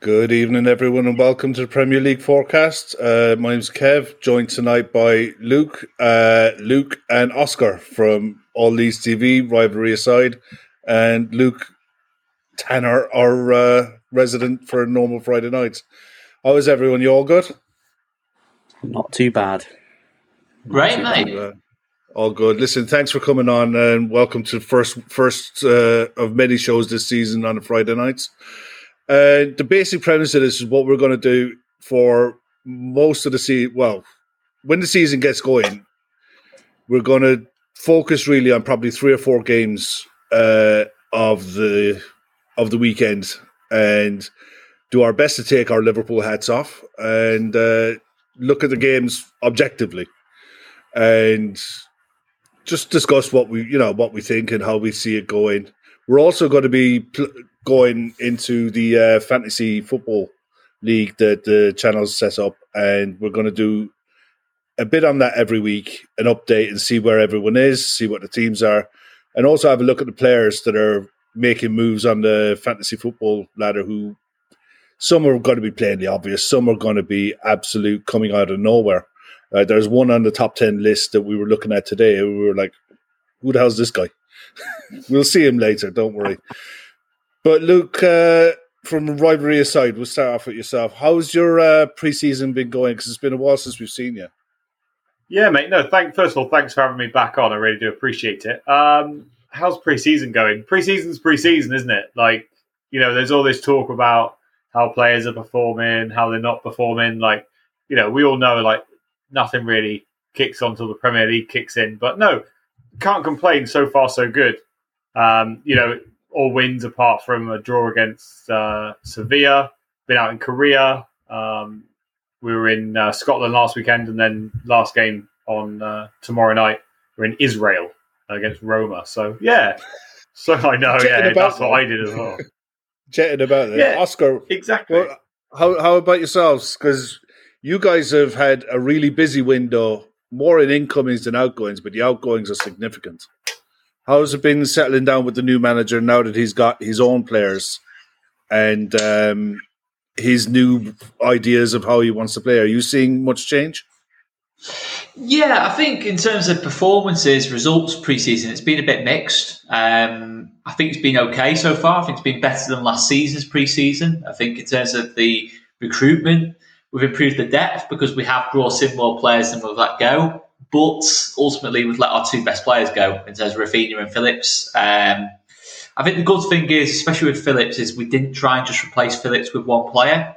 Good evening, everyone, and welcome to the Premier League forecast. Uh, my name's Kev, joined tonight by Luke, uh, Luke, and Oscar from All Leeds TV, rivalry aside, and Luke Tanner, our uh, resident for normal Friday nights. How is everyone? You all good? Not too bad. Right, mate. Uh, all good. Listen, thanks for coming on, and welcome to first first uh, of many shows this season on the Friday nights. Uh, the basic premise of this is what we're going to do for most of the season. Well, when the season gets going, we're going to focus really on probably three or four games uh, of the of the weekend and do our best to take our Liverpool hats off and uh, look at the games objectively and just discuss what we you know what we think and how we see it going. We're also going to be pl- going into the uh, fantasy football league that the channel's set up, and we're going to do a bit on that every week, an update, and see where everyone is, see what the teams are, and also have a look at the players that are making moves on the fantasy football ladder. Who some are going to be playing the obvious, some are going to be absolute coming out of nowhere. Uh, there's one on the top ten list that we were looking at today. We were like, "Who the hell's this guy?" we'll see him later. Don't worry. But Luke, uh, from rivalry aside, we'll start off with yourself. How's your uh, preseason been going? Because it's been a while since we've seen you. Yeah, mate. No, thank. First of all, thanks for having me back on. I really do appreciate it. Um, how's preseason going? Preseason's preseason, isn't it? Like, you know, there's all this talk about how players are performing, how they're not performing. Like, you know, we all know like nothing really kicks on until the Premier League kicks in. But no, can't complain. So far, so good. Um, you know, all wins apart from a draw against uh, Sevilla. Been out in Korea. Um, we were in uh, Scotland last weekend, and then last game on uh, tomorrow night we're in Israel against Roma. So yeah, so I know, yeah, that's what I did as well. Chatting about that, Yeah, Oscar. Exactly. Well, how how about yourselves? Because you guys have had a really busy window, more in incomings than outgoings, but the outgoings are significant. How's it been settling down with the new manager now that he's got his own players and um, his new ideas of how he wants to play? Are you seeing much change? Yeah, I think in terms of performances, results preseason, it's been a bit mixed. Um, I think it's been okay so far. I think it's been better than last season's preseason. I think in terms of the recruitment, we've improved the depth because we have brought in more players than we've let go. But ultimately, we've let our two best players go in terms of Raphinha and Phillips. Um, I think the good thing is, especially with Phillips, is we didn't try and just replace Phillips with one player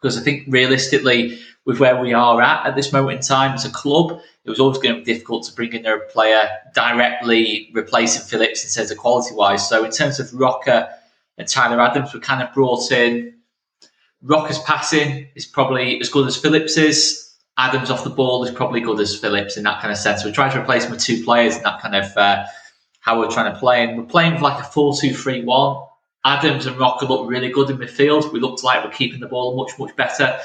because I think realistically, with where we are at at this moment in time as a club, it was always going to be difficult to bring in a player directly replacing Phillips in terms of quality wise. So in terms of Roca and Tyler Adams, we kind of brought in Roca's passing is probably as good as Phillips's. Adams off the ball is probably good as Phillips in that kind of sense. We're trying to replace him with two players in that kind of uh, how we're trying to play. And we're playing like a 4 2 3 1. Adams and Roca look really good in midfield. We looked like we're keeping the ball much, much better.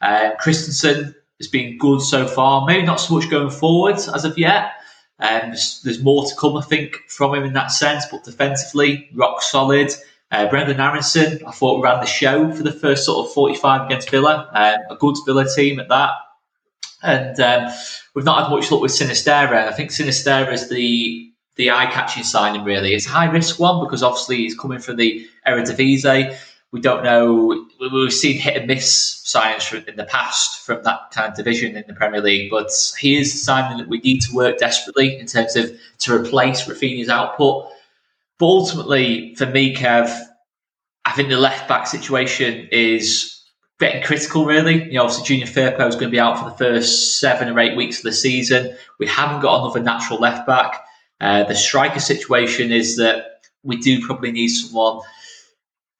Uh, Kristensen has been good so far. Maybe not so much going forwards as of yet. Um, there's, there's more to come, I think, from him in that sense. But defensively, rock solid. Uh, Brenden Aaronson, I thought ran the show for the first sort of 45 against Villa. Um, a good Villa team at that. And um, we've not had much luck with Sinisterra. I think Sinisterra is the the eye catching signing, really. It's a high risk one because obviously he's coming from the Eredivisie. We don't know. We've seen hit and miss signings in the past from that kind of division in the Premier League, but he is signing that we need to work desperately in terms of to replace Raphinha's output. But ultimately, for me, Kev, I think the left back situation is getting critical, really. You know, obviously, Junior Firpo is going to be out for the first seven or eight weeks of the season. We haven't got another natural left back. Uh, the striker situation is that we do probably need someone,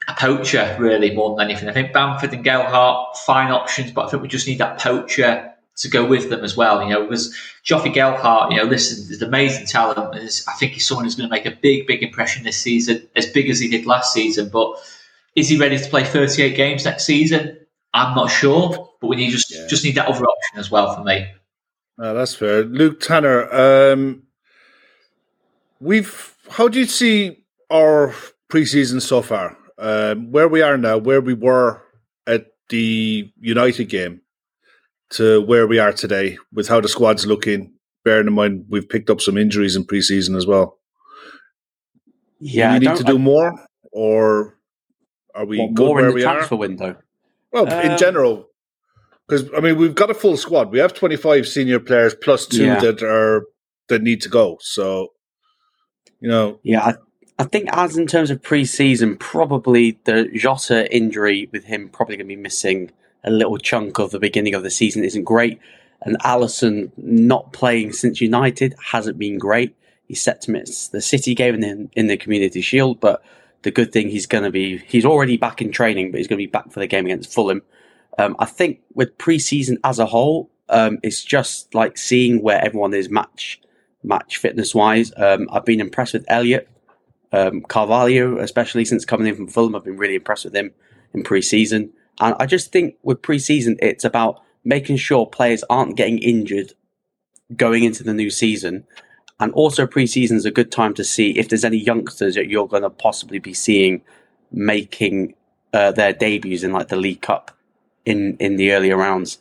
a poacher, really, more than anything. I think Bamford and Gelhardt, fine options, but I think we just need that poacher to go with them as well. You know, because Joffrey Gelhardt, you know, listen, is amazing talent. And I think he's someone who's going to make a big, big impression this season, as big as he did last season. But is he ready to play 38 games next season? I'm not sure, but we need just yeah. just need that other option as well for me. Oh, that's fair, Luke Tanner. Um, we've how do you see our preseason so far? Um, where we are now, where we were at the United game, to where we are today, with how the squad's looking. Bearing in mind we've picked up some injuries in preseason as well. Yeah, do we need to do I, more, or are we what, good more where in the we transfer are? window? Well, um, in general, because I mean we've got a full squad. We have twenty five senior players plus two yeah. that are that need to go. So, you know, yeah, I, I think as in terms of pre-season, probably the Jota injury with him probably going to be missing a little chunk of the beginning of the season isn't great. And Alisson not playing since United hasn't been great. He's set to miss the City game in the, in the Community Shield, but the good thing he's going to be he's already back in training, but he's going to be back for the game against Fulham. Um, I think with preseason as a whole, um, it's just like seeing where everyone is match match fitness wise. Um, I've been impressed with Elliot um, Carvalho, especially since coming in from Fulham. I've been really impressed with him in preseason, and I just think with preseason, it's about making sure players aren't getting injured going into the new season and also, preseason is a good time to see if there's any youngsters that you're going to possibly be seeing making uh, their debuts in like the League Cup in in the earlier rounds.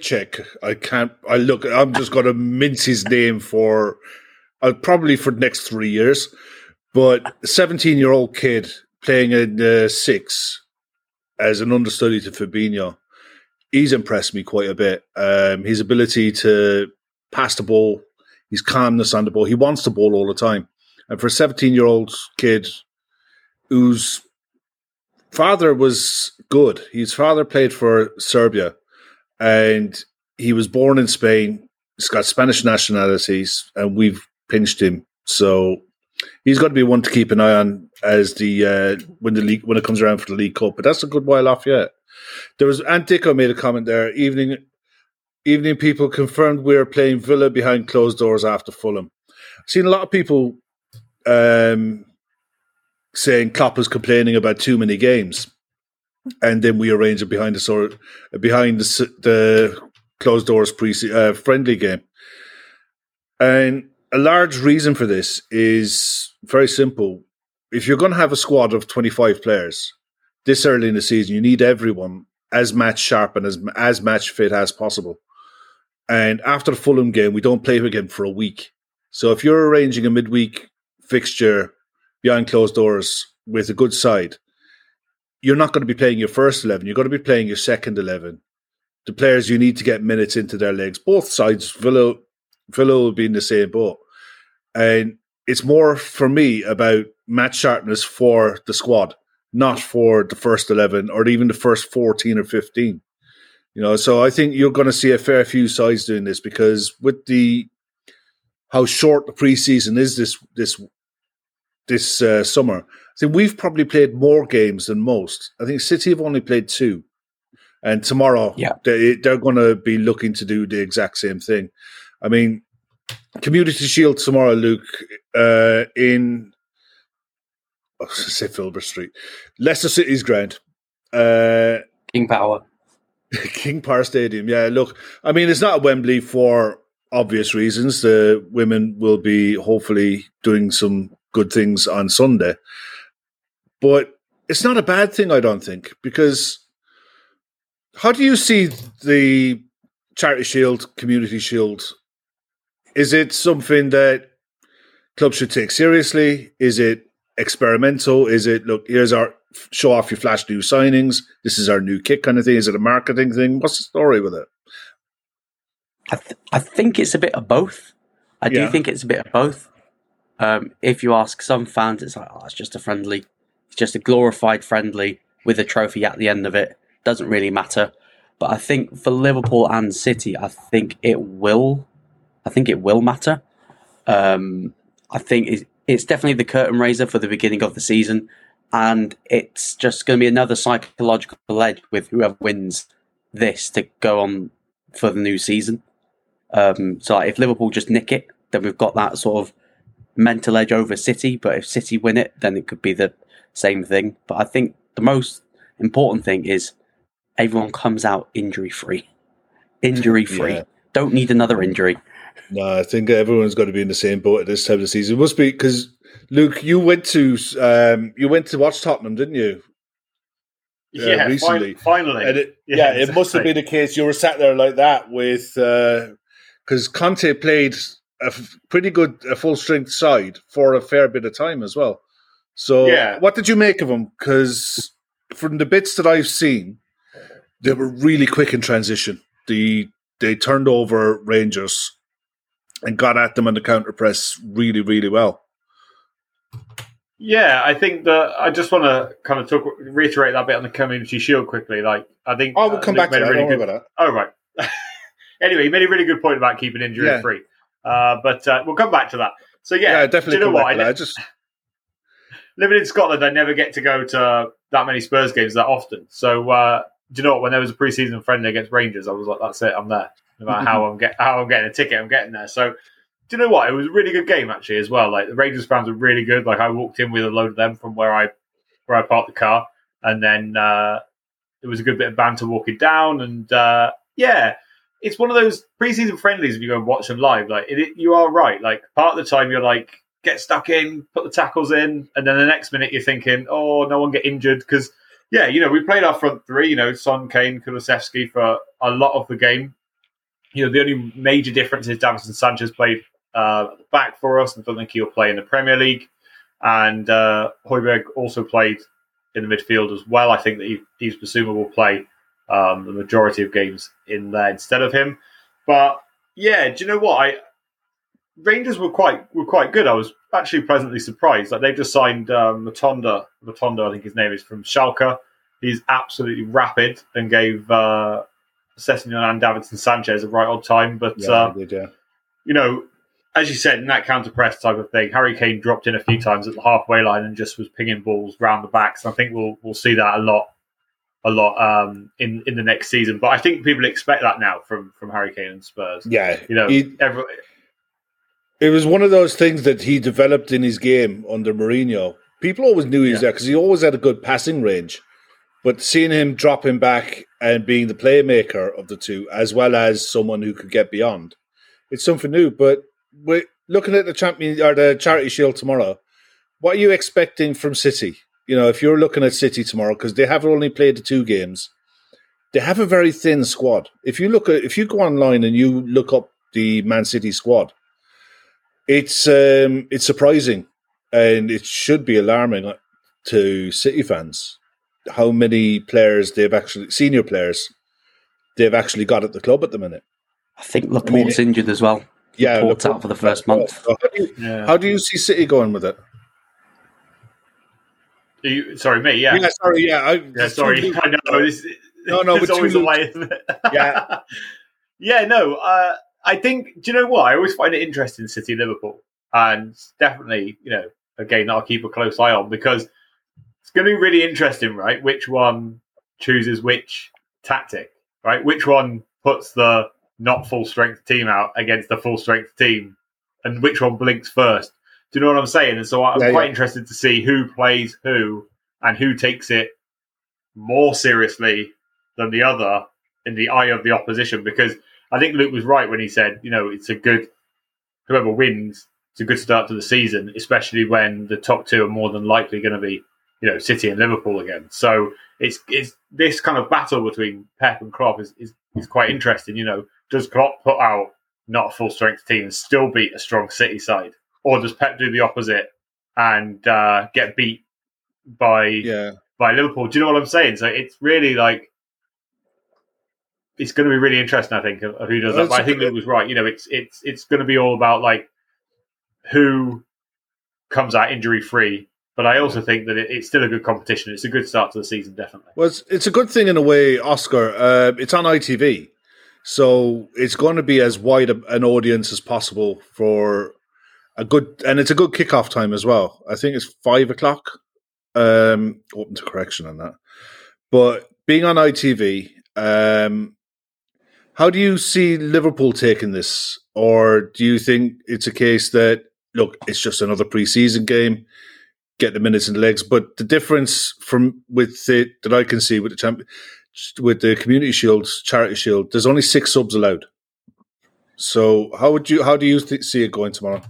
Check. I can't. I look. I'm just going to mince his name for uh, probably for the next three years. But 17 year old kid playing in uh, six as an understudy to Fabinho, he's impressed me quite a bit. Um, his ability to pass the ball, his calmness on the ball. He wants the ball all the time. And for a 17 year old kid whose father was good, his father played for Serbia and he was born in Spain. He's got Spanish nationalities and we've pinched him. So he's got to be one to keep an eye on as the uh, when the league when it comes around for the League Cup. But that's a good while off yet. There was Antico made a comment there. Evening Evening people confirmed we are playing Villa behind closed doors after Fulham. I've seen a lot of people um, saying Klopp is complaining about too many games, and then we arrange it behind the sort behind the, the closed doors pre uh, friendly game. And a large reason for this is very simple. If you're going to have a squad of 25 players this early in the season, you need everyone as match sharp and as as match fit as possible. And after the Fulham game, we don't play again for a week. So if you're arranging a midweek fixture behind closed doors with a good side, you're not going to be playing your first 11. You're going to be playing your second 11. The players you need to get minutes into their legs. Both sides, Villa, Villa will be in the same boat. And it's more for me about match sharpness for the squad, not for the first 11 or even the first 14 or 15. You know, so I think you're going to see a fair few sides doing this because with the how short the preseason is this this this uh, summer, I think we've probably played more games than most. I think City have only played two, and tomorrow, yeah, they, they're going to be looking to do the exact same thing. I mean, Community Shield tomorrow, Luke, uh, in oh, say Filbert Street, Leicester City's ground. Uh, King Power. King Power Stadium. Yeah, look, I mean, it's not Wembley for obvious reasons. The women will be hopefully doing some good things on Sunday, but it's not a bad thing, I don't think, because how do you see the Charity Shield, Community Shield? Is it something that clubs should take seriously? Is it experimental? Is it look? Here's our show off your flash new signings. This is our new kit kind of thing. Is it a marketing thing? What's the story with it? I, th- I think it's a bit of both. I Yeah. do think it's a bit of both. Um, if you ask some fans, it's like, oh, it's just a friendly. It's just a glorified friendly with a trophy at the end of it. Doesn't really matter. But I think for Liverpool and City, I think it will. I think it will matter. Um, I think it's, it's definitely the curtain raiser for the beginning of the season, and it's just going to be another psychological edge with whoever wins this to go on for the new season. Um, so if Liverpool just nick it, then we've got that sort of mental edge over City. But if City win it, then it could be the same thing. But I think the most important thing is everyone comes out injury free. Injury free. Yeah. Don't need another injury. No, I think everyone's got to be in the same boat at this time of the season. It must be because Luke, you went to um, you went to watch Tottenham, didn't you? Yeah, Yeah, recently. fin- finally. And it, Yeah, yeah, it must have been the case. You were sat there like that with because Conte played a f- pretty good, a full strength side for a fair bit of time as well. So, Yeah. what did you make of them? Because from the bits that I've seen, they were really quick in transition. The they turned over Rangers and got at them on the counter press really, really well. Yeah, I think that I just want to kind of talk, reiterate that bit on the community shield quickly. Like, I think Oh, we'll uh, come Luke back to that. really good- about that. Oh, right. anyway, he made a really good point about keeping injury Yeah. free. Uh, but uh, we'll come back to that. So yeah, Yeah, definitely. You know what? I I just living in Scotland, I never get to go to that many Spurs games that often. So uh, do you know what? When there was a preseason friendly against Rangers, I was like, "That's it, I'm there." No matter how I'm get how I'm getting a ticket, I'm getting there. So do you know what? It was a really good game actually as well. Like the Rangers fans were really good. Like I walked in with a load of them from where I where I parked the car, and then uh, it was a good bit of banter walking down. And uh, yeah, it's one of those preseason friendlies. If you go and watch them live, like it, it- you are right. Like part of the time, you're like get stuck in, put the tackles in, and then the next minute you're thinking, oh, no one get injured because. Yeah, you know, we played our front three, you know, Son, Kane, Kulusevski for a lot of the game. You know, the only major difference is Davinson Sanchez played uh, back for us. I don't think he'll play in the Premier League. And uh, Højbjerg also played in the midfield as well. I think that he, he's Bissouma will play um, the majority of games in there instead of him. But yeah, do you know what? I Rangers were quite were quite good. I was actually pleasantly surprised. Like they've just signed um, Matondo. Matondo, I think his name is from Schalke. He's absolutely rapid and gave uh, Sessegnon and Davinson Sanchez a right odd time. But yeah, uh, did, yeah. you know, as you said, in that counter press type of thing, Harry Kane dropped in a few times at the halfway line and just was pinging balls round the backs. I think we'll we'll see that a lot, a lot um, in in the next season. But I think people expect that now from from Harry Kane and Spurs. Yeah, You know, he- every, It was one of those things that he developed in his game under Mourinho. People always knew he was Yeah. there because he always had a good passing range. But seeing him dropping back and being the playmaker of the two, as well as someone who could get beyond, it's something new. But we're looking at the champion or the charity shield tomorrow. What are you expecting from City? You know, if you're looking at City tomorrow, because they have only played the two games, they have a very thin squad. If you look at, if you go online and you look up the Man City squad, it's um, it's surprising, and it should be alarming to City fans how many players they've actually senior players they've actually got at the club at the minute. I think Laporte's injured as well. Yeah, Laporte's Laporte- out for the first month. How, do you, yeah. how do you see City going with it? You, sorry, me. Yeah, Yeah, sorry, yeah, I, Yeah, sorry. I know. This, No, no, it's always two the way, isn't it? Yeah. yeah, no. Uh, I think, do you know what? I always find it interesting, City Liverpool. And definitely, you know, again, I'll keep a close eye on because it's going to be really interesting, right? Which one chooses which tactic, right? Which one puts the not full strength team out against the full strength team and which one blinks first? Do you know what I'm saying? And so I'm Yeah, quite yeah. interested to see who plays who and who takes it more seriously than the other in the eye of the opposition because I think Luke was right when he said, you know, it's a good whoever wins, it's a good start to the season, especially when the top two are more than likely going to be, you know, City and Liverpool again. So it's it's this kind of battle between Pep and Klopp is, is, is quite interesting. You know, does Klopp put out not a full strength team and still beat a strong City side, or does Pep do the opposite and uh, get beat by Yeah. by Liverpool. Do you know what I'm saying? So it's really like it's going to be really interesting. I think of, of who does Well, that. But I think Luke was right. You know, it's it's it's going to be all about like who comes out injury free. But I also think that it, it's still a good competition. It's a good start to the season, definitely. Well, it's, it's a good thing in a way, Oscar. Uh, it's on ITV, so it's going to be as wide a, an audience as possible for a good, and it's a good kickoff time as well. I think it's five o'clock. Um, open to correction on that, but being on ITV, um, how do you see Liverpool taking this, or do you think it's a case that look, it's just another preseason game? get the minutes and legs. But the difference from with the that I can see with the champ with the Community Shield, Charity Shield, there's only six subs allowed. So how would you how do you th- see it going tomorrow?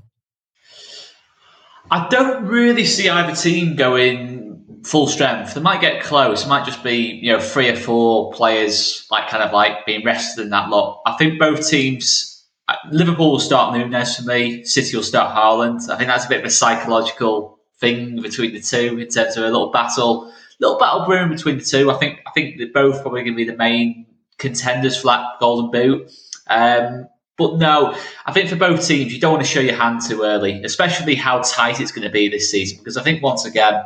I don't really see either team going full strength. They might get close. It might just be you know three or four players like kind of like being rested in that lot. I think both teams. uh, Liverpool will start Nunez for me. City will start Haaland. I think that's a bit of a psychological thing between the two in terms of a little battle, little battle brewing between the two. I think I think they're both probably going to be the main contenders for that golden boot. Um, but no, I think for both teams, you don't want to show your hand too early, especially how tight it's going to be this season. Because I think once again,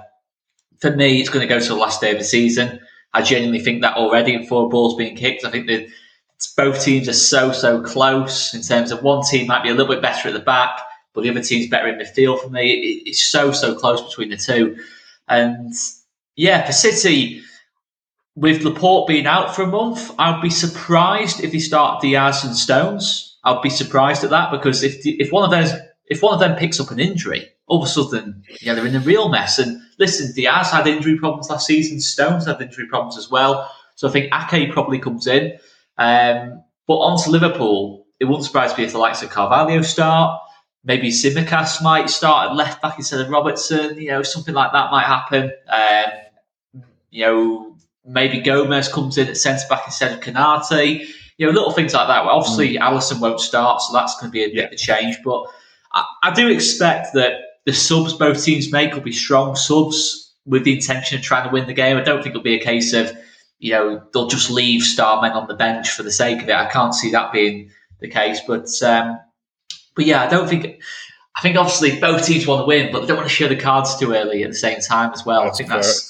for me, it's going to go to the last day of the season. I genuinely think that already in four balls being kicked. I think that both teams are so so close in terms of one team might be a little bit better at the back, but the other team's better in midfield. For me, it, it's so so close between the two. And yeah, for City, with Laporte being out for a month, I'd be surprised if they start Dias and Stones. I'd be surprised at that because if if one of those if one of them picks up an injury, all of a sudden, yeah, they're in a real mess. And listen, Dias had injury problems last season. Stones had injury problems as well. So I think Ake probably comes in. Um, but on to Liverpool, it wouldn't surprise me if the likes of Carvalho start. Maybe Tsimikas might start at left back instead of Robertson. You know, something like that might happen. Um, you know, maybe Gomez comes in at centre back instead of Konaté. You know, little things like that. Well, obviously, Alisson won't start, so that's going to be a bit of a change. But I, I do expect that the subs both teams make will be strong subs with the intention of trying to win the game. I don't think it'll be a case of, you know, they'll just leave star men on the bench for the sake of it. I can't see that being the case. But um, but yeah, I don't think. I think obviously both teams want to win, but they don't want to show the cards too early at the same time as well. That's I think fair. that's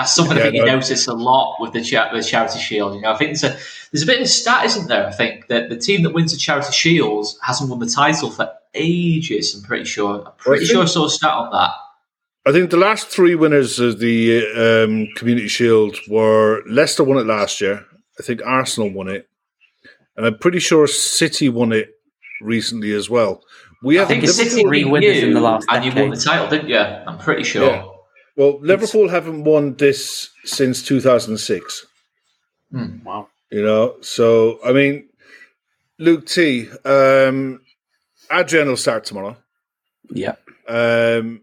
that's something I think you notice a lot with the, cha- the charity shield. You know, I think there's a there's a bit of a stat, isn't there? I think that the team that wins the charity shield hasn't won the title for ages. I'm pretty sure. I'm pretty think- sure I saw a stat on that. I think the last three winners of the um, Community Shield were Leicester won it last year. I think Arsenal won it, and I'm pretty sure City won it recently as well. We I think it's Liverpool- City three beat winners in the last and you won the title, didn't you? I'm pretty sure. Yeah. Well, Liverpool haven't won this since 2006. Wow. You know, so I mean, Luke T. Um, Adrian will start tomorrow. Yeah. Um,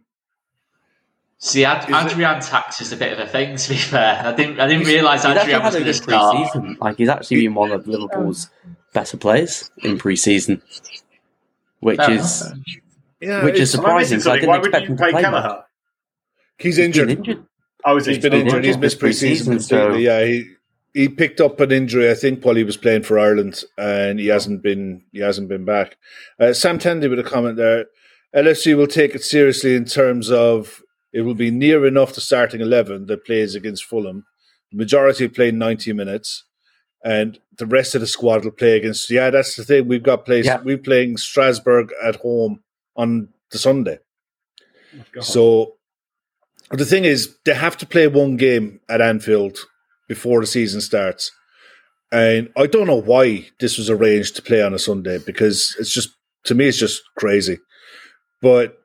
See, Ad- Is it- Adrian Tax is a bit of a thing. To be fair, I didn't I didn't realise He's actually Adrian was had going to start. pre-season. Like he's actually been one of Liverpool's better players in pre-season, which Fair is enough. yeah, Which it's- is Am I missing surprising, so I didn't Why would expect you him to play play Kelleher? He's he's injured. been injured. I was He's been oh, injured. He's missed this preseason preseason, so- Yeah, he he picked up an injury, I think, while he was playing for Ireland, and he hasn't been he hasn't been back. Uh, Sam Tandy with a comment there. LFC will take it seriously in terms of it will be near enough to starting eleven that plays against Fulham. The majority play ninety minutes, and the rest of the squad will play against. Yeah, that's the thing. We've got plays. Yeah. We're playing Strasbourg at home on the Sunday. God. So the thing is, they have to play one game at Anfield before the season starts. And I don't know why this was arranged to play on a Sunday because it's just, to me, it's just crazy. But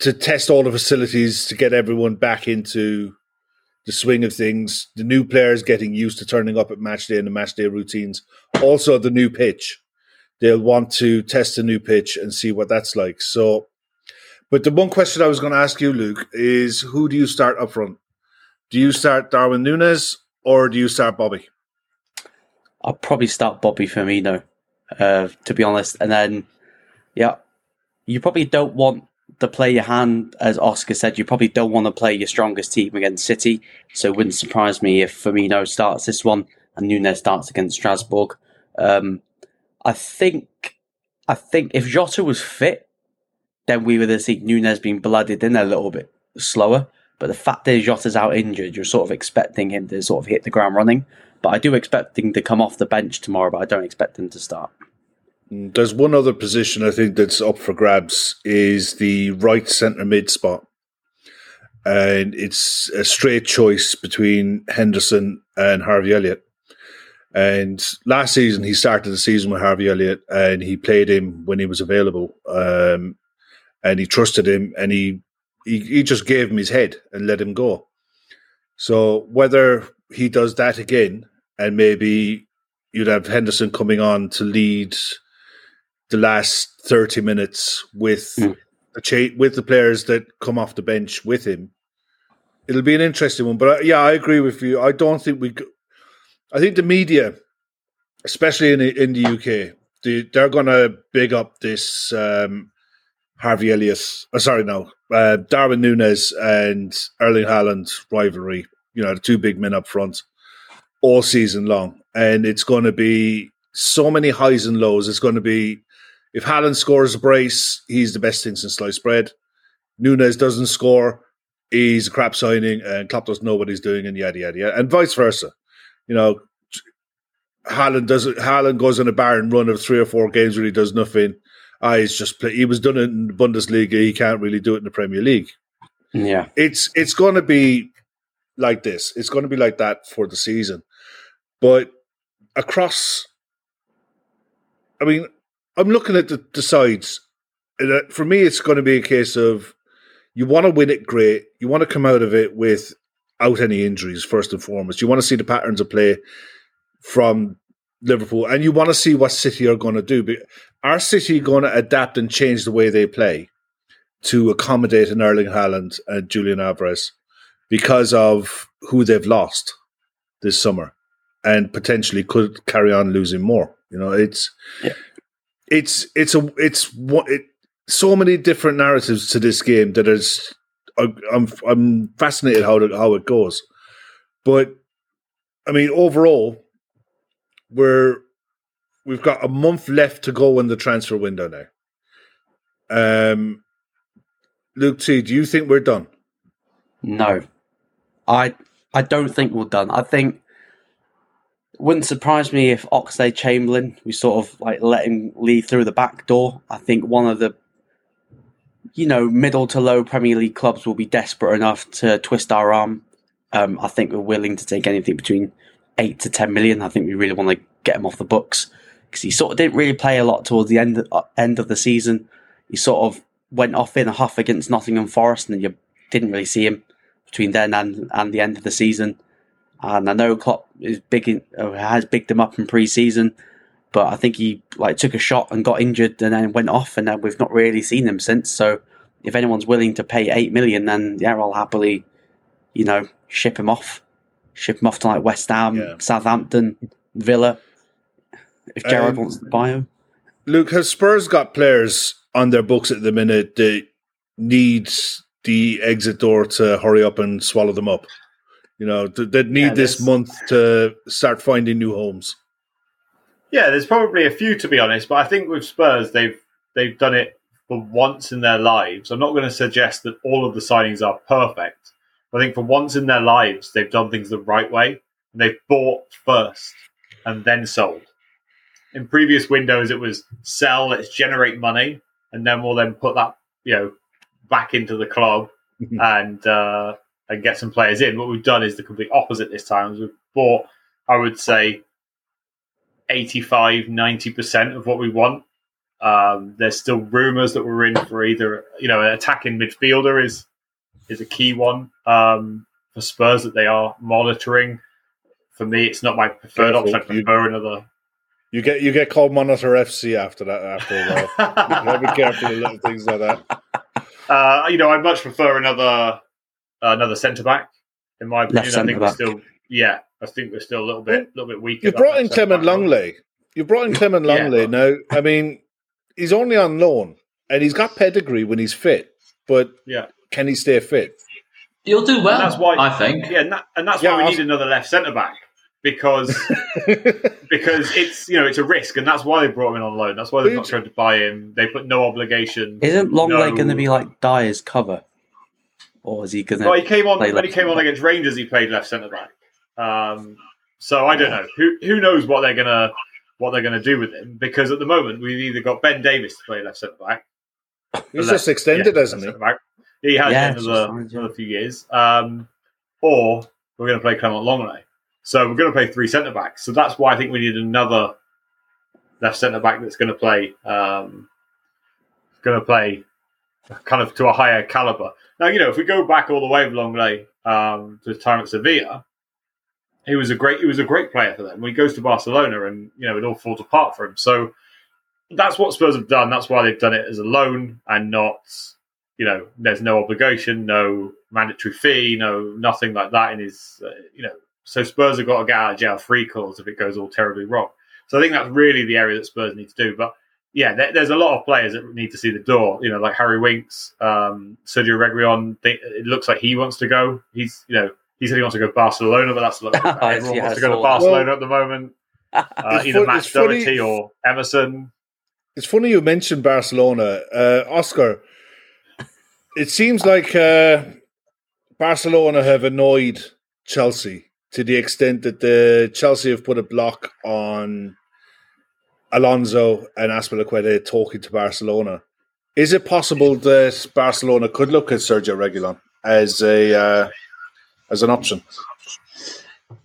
to test all the facilities, to get everyone back into the swing of things, the new players getting used to turning up at match day and the match day routines, also the new pitch. They'll want to test the new pitch and see what that's like. So, but the one question I was going to ask you, Luke, is who do you start up front? Do you start Darwin Nunez or do you start Bobby? I'll probably start Bobby Firmino, uh, to be honest, and then yeah, you probably don't want to play your hand, as Oscar said, you probably don't want to play your strongest team against City. So it wouldn't surprise me if Firmino starts this one and Nunez starts against Strasbourg. Um, I think, I think if Jota was fit, then we would have seen Nunez being blooded in a little bit slower. But the fact that Jota's out injured, you're sort of expecting him to sort of hit the ground running. But I do expect him to come off the bench tomorrow, but I don't expect him to start. There's one other position I think that's up for grabs is the right centre mid spot. And it's a straight choice between Henderson and Harvey Elliott. And last season, he started the season with Harvey Elliott and he played him when he was available. Um, and he trusted him and he, he, he just gave him his head and let him go. So whether he does that again and maybe you'd have Henderson coming on to lead the last 30 minutes with mm. the cha- with the players that come off the bench with him. It'll be an interesting one, but uh, yeah, I agree with you. I don't think we. I think the media, especially in the, in the UK, they, they're going to big up this um, Harvey Elliott. Oh, sorry, no, uh, Darwin Nunez and Erling Haaland rivalry. You know, the two big men up front all season long, and it's going to be so many highs and lows. It's going to be if Haaland scores a brace, he's the best thing since sliced bread. Nunez doesn't score, he's a crap signing, and Klopp doesn't know what he's doing, and yada yada yada, and vice versa. You know, Haaland does Haaland goes on a barren run of three or four games where he does nothing. He's just play, he was done it in the Bundesliga. He can't really do it in the Premier League. Yeah, it's it's going to be like this. It's going to be like that for the season, but across. I mean, I'm looking at the, the sides. Uh, for me, it's going to be a case of you want to win it great. You want to come out of it without any injuries, first and foremost. You want to see the patterns of play from Liverpool, and you want to see what City are going to do. But Are City going to adapt and change the way they play to accommodate an Erling Haaland and Julian Alvarez because of who they've lost this summer and potentially could carry on losing more? You know, it's yeah it's it's a it's what it so many different narratives to this game that is I'm I'm fascinated how it, how it goes, but I mean overall we're we've got a month left to go in the transfer window now. Um, Luke T, do you think we're done? No, I I don't think we're done. I think wouldn't surprise me if Oxlade-Chamberlain, we sort of like let him leave through the back door. I think one of the, you know, middle to low Premier League clubs will be desperate enough to twist our arm. Um, I think we're willing to take anything between eight to ten million. I think we really want to get him off the books because he sort of didn't really play a lot towards the end uh, end of the season. He sort of went off in a huff against Nottingham Forest, and you didn't really see him between then and and the end of the season. And I know Klopp is big in, has bigged him up in pre-season, but I think he like took a shot and got injured and then went off, and then we've not really seen him since. So if anyone's willing to pay eight million, then yeah, I'll happily, you know, ship him off, ship him off to like West Ham, yeah. Southampton, Villa. If Gerrard um, wants to buy him, Luke, has Spurs got players on their books at the minute that need the exit door to hurry up and swallow them up? You know, that need yeah, this month to start finding new homes. Yeah, there's probably a few to be honest, but I think with Spurs they've they've done it for once in their lives. I'm not going to suggest that all of the signings are perfect. I think for once in their lives they've done things the right way. and They've bought first and then sold. In previous windows, it was sell, let's generate money, and then we'll then put that you know back into the club and uh, and get some players in. What we've done is the complete opposite this time. We've bought, I would say, 85, 90% of what we want. Um, there's still rumours that we're in for either, you know, an attacking midfielder is is a key one um, for Spurs that they are monitoring. For me, it's not my preferred Careful. option. I prefer you, another. You get you get called Monitor FC after that. After a while, be careful with little things like that. Uh, you know, I'd much prefer another uh, another centre back. In my opinion, Left I think we're still yeah, I think we're still a little bit a little bit weak. You brought in Clement Lenglet. You brought in Clement Lenglet. yeah. Now, I mean, he's only on loan, and he's got pedigree when he's fit. but Yeah. Can he stay fit? He'll do well. And that's why I think. Yeah, and, that, and that's Yeah, why we I need another left centre back because because it's you know it's a risk, and that's why they brought him in on loan. That's why they're not tried to buy him. They put no obligation. Isn't Lenglet no- going to be like Dier's cover, or is he going Well, he came on when he came on against Rangers. He played left centre back. Um, so I don't know who who knows what they're gonna what they're gonna do with him because at the moment we've either got Ben Davies to play left centre back. He's left- just extended, yeah, hasn't he? centre-back. He has Yeah, another, fine, yeah. another few years. Um, or we're going to play Clement Lenglet. So we're going to play three centre backs. So that's why I think we need another left centre back that's going to play um, going to play kind of to a higher caliber. Now you know if we go back all the way with Longley um, to the time at Sevilla, he was a great he was a great player for them. When he goes to Barcelona and you know it all falls apart for him. So that's what Spurs have done. That's why they've done it as a loan and not you know, there's no obligation, no mandatory fee, no nothing like that in his, uh, you know. So Spurs have got to get out of jail free calls if it goes all terribly wrong. So I think that's really the area that Spurs need to do. But yeah, there, there's a lot of players that need to see the door. You know, like Harry Winks, um, Sergio Reguilon. They, it looks like he wants to go. He's, you know, he said he wants to go to Barcelona, but that's like, everyone Yeah, wants to go to. Barcelona Well, at the moment. Uh, either fu- Matt it's funny- or Emerson. It's funny you mentioned Barcelona, uh, Oscar. It seems like uh, Barcelona have annoyed Chelsea to the extent that the Chelsea have put a block on Alonso and Azpilicueta talking to Barcelona. Is it possible that Barcelona could look at Sergio Reguilon as a uh, as an option?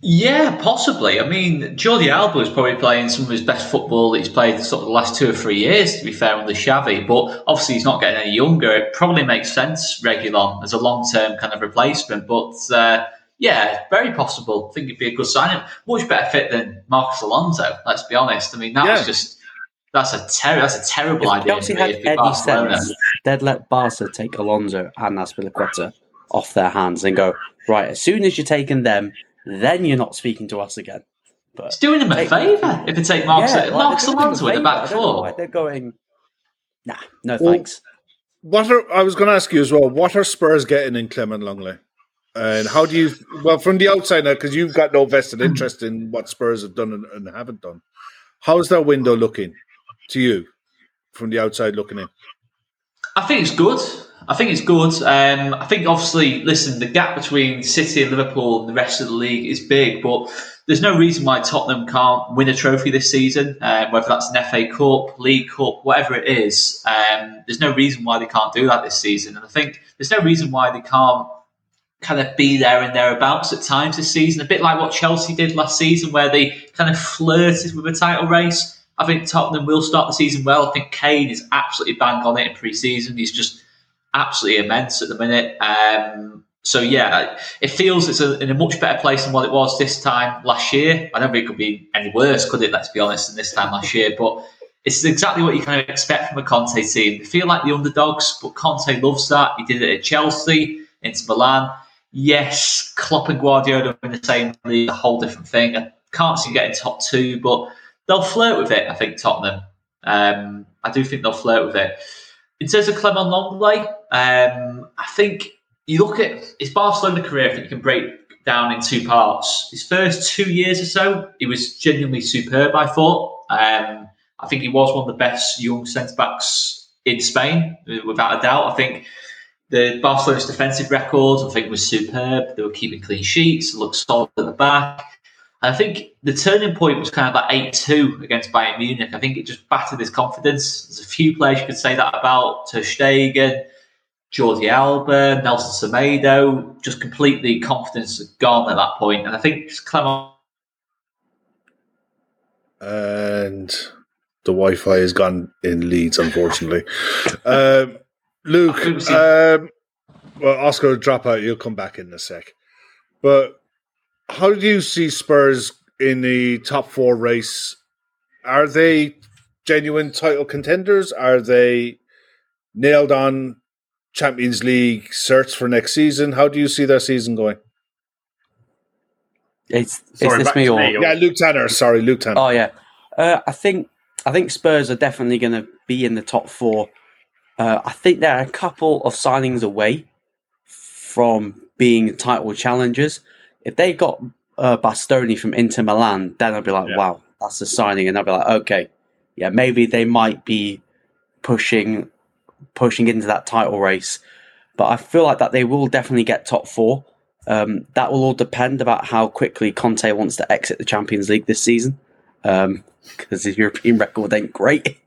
Yeah, possibly. I mean, Jordi Alba is probably playing some of his best football that he's played sort of the last two or three years, to be fair, under Xavi. But obviously, he's not getting any younger. It probably makes sense, Reguilon, as a long term kind of replacement. But uh, yeah, very possible. I think it'd be a good signing. Much better fit than Marcus Alonso, let's be honest. I mean, that Yeah. was just. That's a ter- That's a terrible If idea. Chelsea for me, had any Barcelona. sense, they'd let Barca take Alonso and Azpilicueta off their hands and go right. As soon as you're taking them, then you're not speaking to us again. But It's doing them a favour if they take Marcus, like, Marcus they're doing Alonso them in the back I know four. they're going. Nah, no Well, thanks. What are I was going to ask you as well? What are Spurs getting in Clement Lenglet? And how do you, well, from the outside now, because you've got no vested hmm. interest in what Spurs have done and, and haven't done, how's that window looking to you from the outside looking in? I think it's good. I think it's good. Um, I think obviously, listen, the gap between City and Liverpool and the rest of the league is big, but there's no reason why Tottenham can't win a trophy this season, uh, whether that's an FA Cup, League Cup, whatever it is. Um, there's no reason why they can't do that this season, and I think there's no reason why they can't kind of be there and thereabouts at times this season. A bit like what Chelsea did last season, where they kind of flirted with a title race. I think Tottenham will start the season well. I think Kane is absolutely bang on it in pre-season. He's just absolutely immense at the minute. Um, so yeah, it feels it's a, in a much better place than what it was this time last year. I don't think it could be any worse, could it? Let's be honest, than this time last year. But it's exactly what you kind of expect from a Conte team. They feel like the underdogs, but Conte loves that. He did it at Chelsea, Inter Milan. Yes, Klopp and Guardiola in the same league, a whole different thing. I can't see getting top two, but they'll flirt with it. I think Tottenham. Um, I do think they'll flirt with it. In terms of Clement Lenglet, um, I think you look at his Barcelona career. I think you can break down in two parts. His first two years or so, he was genuinely superb. I thought. Um, I think he was one of the best young centre backs in Spain, without a doubt. I think the Barcelona's defensive record, I think, was superb. They were keeping clean sheets, looked solid at the back. I think the turning point was kind of like 8 2 against Bayern Munich. I think it just battered his confidence. There's a few players you could say that about Ter Stegen, Jordi Alba, Nelson Semedo. Just completely confidence had gone at that point. And I think Clement And the Wi Fi has gone in Leeds, unfortunately. um, Luke, um, well, Oscar drop out. You'll come back in a sec. But how do you see Spurs in the top four race? Are they genuine title contenders? Are they nailed on Champions League search for next season? How do you see their season going? It's Sorry, is this me or me. Yeah, Luke Tanner. Sorry, Luke Tanner. Oh yeah, uh, I think I think Spurs are definitely going to be in the top four. Uh, I think they're a couple of signings away from being title challengers. If they got uh, Bastoni from Inter Milan, then I'd be like, Yeah. wow, that's a signing, and I'd be like, okay, yeah, maybe they might be pushing pushing into that title race. But I feel like that they will definitely get top four. Um, that will all depend about how quickly Conte wants to exit the Champions League this season, because his European record ain't great.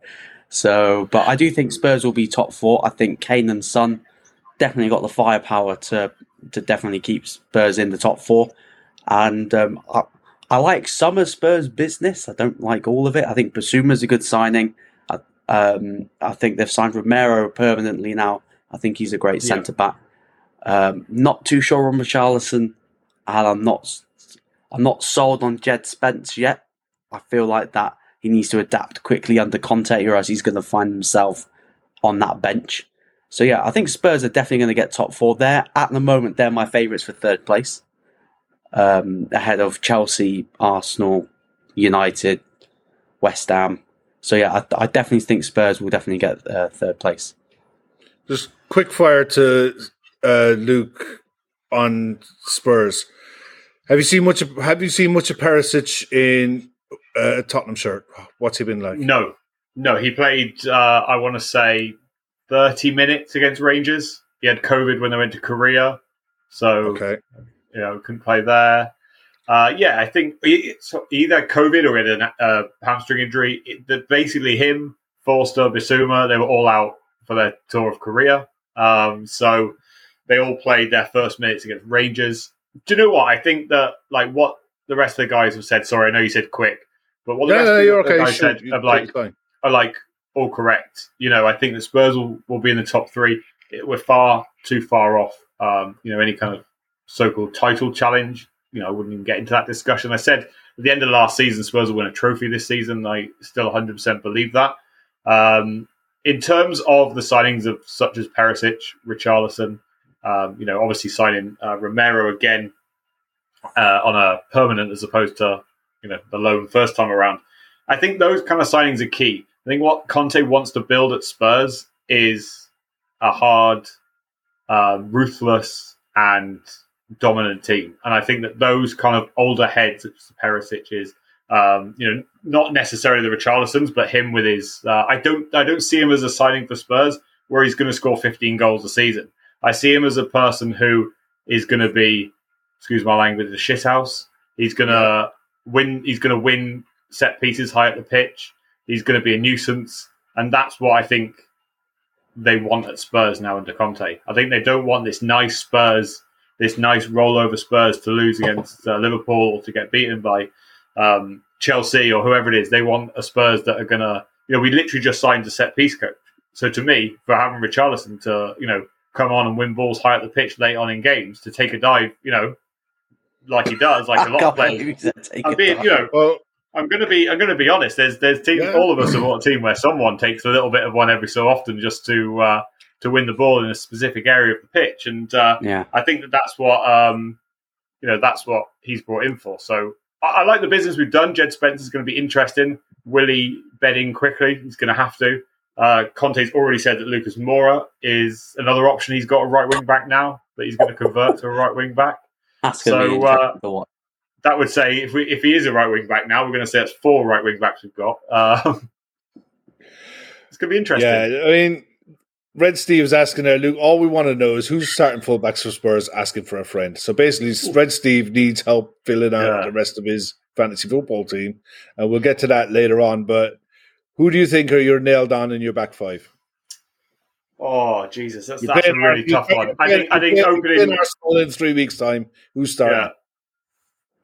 So, but I do think Spurs will be top four. I think Kane and Son definitely got the firepower to to definitely keep Spurs in the top four. And um, I, I like some of Spurs' business. I don't like all of it. I think Bissouma's a good signing. I, um, I think they've signed Romero permanently now. I think he's a great Yeah. centre back. Um, not too sure on Richarlison, and I'm not I'm not sold on Jed Spence yet. I feel like that he needs to adapt quickly under Conte, or else he's going to find himself on that bench. So yeah, I think Spurs are definitely going to get top four there. At the moment, they're my favourites for third place, um, ahead of Chelsea, Arsenal, United, West Ham. So yeah, I, I definitely think Spurs will definitely get uh, third place. Just quick fire to uh, Luke on Spurs. Have you seen much? Of, have you seen much of Perisic in uh, a Tottenham shirt? What's he been like? No, no, he played. Uh, I want to say thirty minutes against Rangers. He had COVID when they went to Korea, so Okay. you know couldn't play there. Uh, yeah, I think he- either COVID or he had a uh, hamstring injury. It, the, basically, him, Forster, Bissouma, they were all out for their tour of Korea. Um, so they all played their first minutes against Rangers. Do you know what? I think that like what the rest of the guys have said. Sorry, I know you said quick, but what the Yeah, rest no, of you're the guys Shoot, said of like are like all correct. You know, I think the Spurs will, will be in the top three. It- We're far too far off. Um, you know, any kind of so-called title challenge. You know, I wouldn't even get into that discussion. I said at the end of last season, Spurs will win a trophy this season. I still 100% believe that. Um, in terms of the signings of such as Perisic, Richarlison, um, you know, obviously signing uh, Romero again uh, on a permanent as opposed to you know the loan first time around. I think those kind of signings are key. I think what Conte wants to build at Spurs is a hard, uh, ruthless, and dominant team. And I think that those kind of older heads, such as Perisic is, um, you know, not necessarily the Richarlisons, but him with his. Uh, I don't, I don't see him as a signing for Spurs where he's going to score 15 goals a season. I see him as a person who is going to be, excuse my language, a shithouse. He's going to win. He's going to win set pieces high up the pitch. He's going to be a nuisance, and that's what I think they want at Spurs now under Conte. I think they don't want this nice Spurs, this nice rollover Spurs to lose against uh, Liverpool or to get beaten by um, Chelsea or whoever it is. They want a Spurs that are going to, you know, we literally just signed a set piece coach. So to me, for having Richarlison to, you know, come on and win balls high up the pitch late on in games to take a dive, you know, like he does, like a lot of players. I'm being, you know, Well, I'm gonna be I'm gonna be honest. There's there's teams Yeah. all of us support a team where someone takes a little bit of one every so often just to uh, to win the ball in a specific area of the pitch, and uh, Yeah. I think that that's what um, you know that's what he's brought in for. So I, I like the business we've done. Jed Spence's going to be interesting. Will he bed in quickly? He's going to have to. Uh, Conte's already said that Lucas Moura is another option. He's got a right wing back now that he's going to convert to a right wing back That's going to So, be interesting to watch. That would say if we if he is a right wing back now, we're going to say it's four right wing backs we've got. Um, it's going to be interesting. yeah, I mean, Red Steve's asking there, Luke. All we want to know is who's starting fullbacks for Spurs, asking for a friend. So basically, Red Steve needs help filling out Yeah. the rest of his fantasy football team, and we'll get to that later on. But who do you think are your nailed on in your back five? Oh Jesus, that's, that's a really tough one. I think I think you're playing- you're opening Arsenal in three weeks' time. Who's starting? yeah.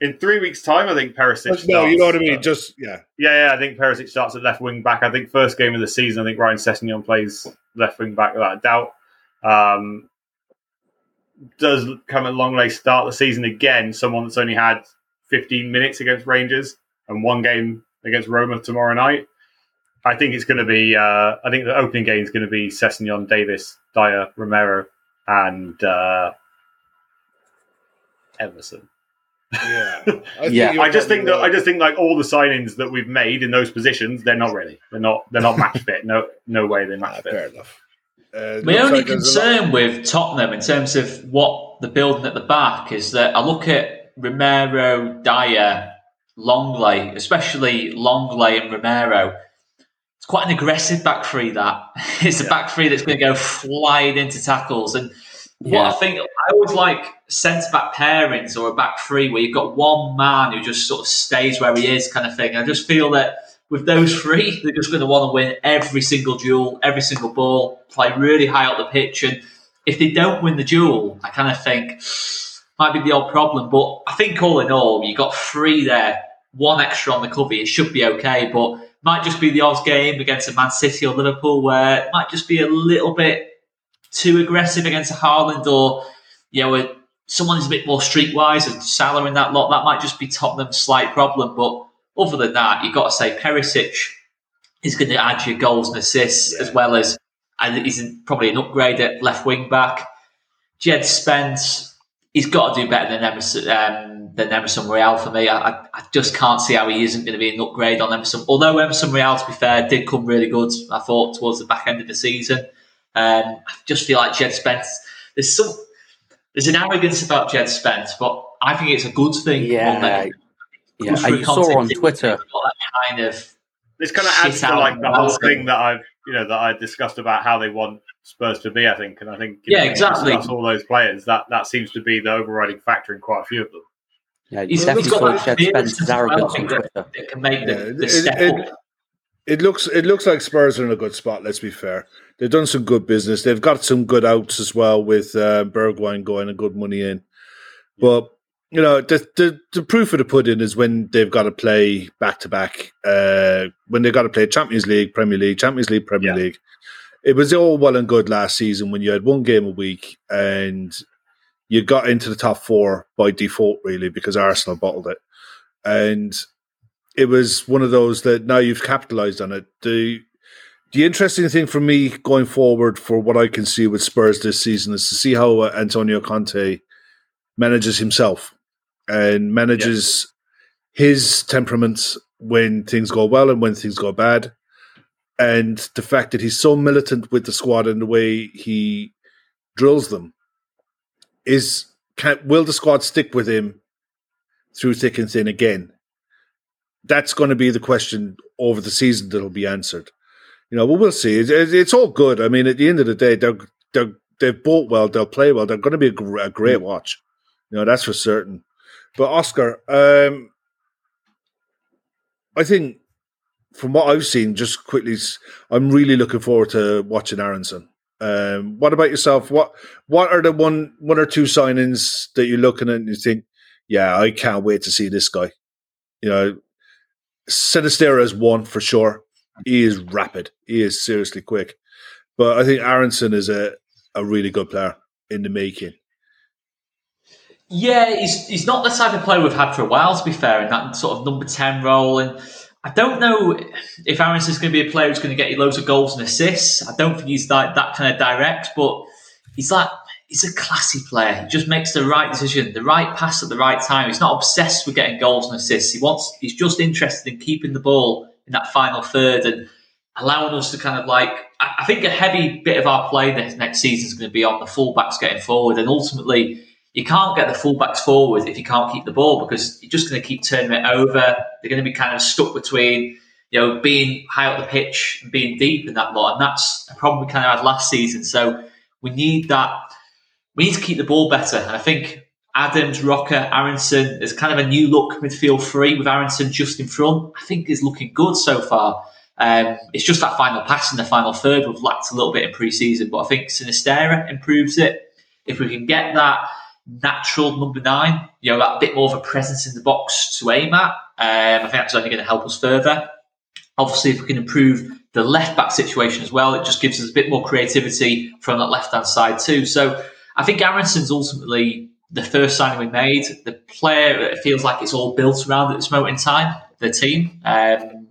In three weeks' time, I think Perisic. no, you know what I starts. mean. Just yeah, Yeah, yeah, I think Perisic starts at left wing back. I think first game of the season, I think Ryan Sessegnon plays left wing back without a doubt. Um, does come at long late start the season again. Someone that's only had 15 minutes against Rangers and one game against Roma tomorrow night. I think it's going to be. Uh, I think the opening game is going to be Sessegnon, Davies, Dier, Romero, and uh, Emerson. Yeah. I Yeah, I just think that probably I just think like all the signings that we've made in those positions, they're not ready. They're not they're not match fit. No no way they're right. Ah, match fair fit. enough. Uh, My only like concern with Tottenham in terms of what they're building at the back is that I look at Romero, Dier, Lenglet, especially Lenglet and Romero. It's quite an aggressive back three. That it's a yeah. back three that's going to go flying into tackles. And yeah. what I think I always like centre back pairings or a back three where you've got one man who just sort of stays where he is, kind of thing. I just feel that with those three, they're just going to want to win every single duel, every single ball, play really high up the pitch. And if they don't win the duel, I kind of think might be the odd problem. But I think all in all, you got three there, one extra on the cover. It should be okay, but might just be the odds game against a Man City or Liverpool where it might just be a little bit too aggressive against a Haaland or you know someone who's a bit more streetwise and Salah in that lot. That might just be Tottenham's slight problem, but other than that, you've got to say Perisic is going to add your goals and assists yeah. as well as, and he's probably an upgrade at left wing back. Jed Spence, he's got to do better than Emerson, um, than Emerson Royal for me. I, I, just can't see how he isn't going to be an upgrade on Emerson. Although Emerson Royal, to be fair, did come really good, I thought, towards the back end of the season. Um, I just feel like Jed Spence, there's some, there's an arrogance about Jed Spence, but I think it's a good thing. Yeah, yeah, I saw on Twitter. Kind of this kind of adds to like the whole thing that I've you know that I discussed about how they want Spurs to be. I think, and I think yeah, know, exactly. All those players that that seems to be the overriding factor in quite a few of them. Yeah, you definitely saw Jed Spence's arrogance on Twitter. It can make the, the step it, it, it looks it looks like Spurs are in a good spot. Let's be fair; they've done some good business. They've got some good outs as well with uh, Bergwijn going and good money in. But you know, the, the, the proof of the pudding is when they've got to play back to back. When they've got to play Champions League, Premier League, Champions League, Premier yeah. League. It was all well and good last season when you had one game a week and you got into the top four by default, really, because Arsenal bottled it. And it was one of those that now you've capitalized on it. The the interesting thing for me going forward for what I can see with Spurs this season is to see how uh, Antonio Conte manages himself and manages his temperament when things go well and when things go bad. And the fact that he's so militant with the squad and the way he drills them is can, will the squad stick with him through thick and thin again? That's going to be the question over the season that'll be answered. You know, but we'll see. It, it, it's all good. I mean, at the end of the day, they're, they're, they've bought well, they'll play well, they're going to be a, a great mm. watch. You know, that's for certain. But Oscar, um, I think from what I've seen, just quickly, I'm really looking forward to watching Aaronson. Um, what about yourself? What what are the one one or two signings that you're looking at and you think, yeah, I can't wait to see this guy. You know, Sinisterra is one for sure. He is rapid. He is seriously quick. But I think Aaronson is a, a really good player in the making. Yeah, he's he's not the type of player we've had for a while. To be fair, in that sort of number ten role, and I don't know if Aaronson is going to be a player who's going to get you loads of goals and assists. I don't think he's like that kind of direct, but he's like he's a classy player. He just makes the right decision, the right pass at the right time. He's not obsessed with getting goals and assists. He wants he's just interested in keeping the ball in that final third and allowing us to kind of like I think a heavy bit of our play this next season is going to be on the fullbacks getting forward and ultimately you can't get the fullbacks forward if you can't keep the ball because you're just going to keep turning it over. They're going to be kind of stuck between, you know, being high up the pitch and being deep in that lot. And that's a problem we kind of had last season. So we need that. We need to keep the ball better. And I think Adams, Roca, Aaronson is kind of a new look midfield three with Aaronson just in front. I think is looking good so far. Um, it's just that final pass in the final third we've lacked a little bit in pre-season, but I think Sinisterra improves it. If we can get that natural number nine, you know, that bit more of a presence in the box to aim at. Um, I think that's only going to help us further. Obviously, if we can improve the left back situation as well, it just gives us a bit more creativity from that left hand side too. So I think Aaronson's ultimately the first signing we made. The player, it feels like it's all built around at this moment in time, the team. Um,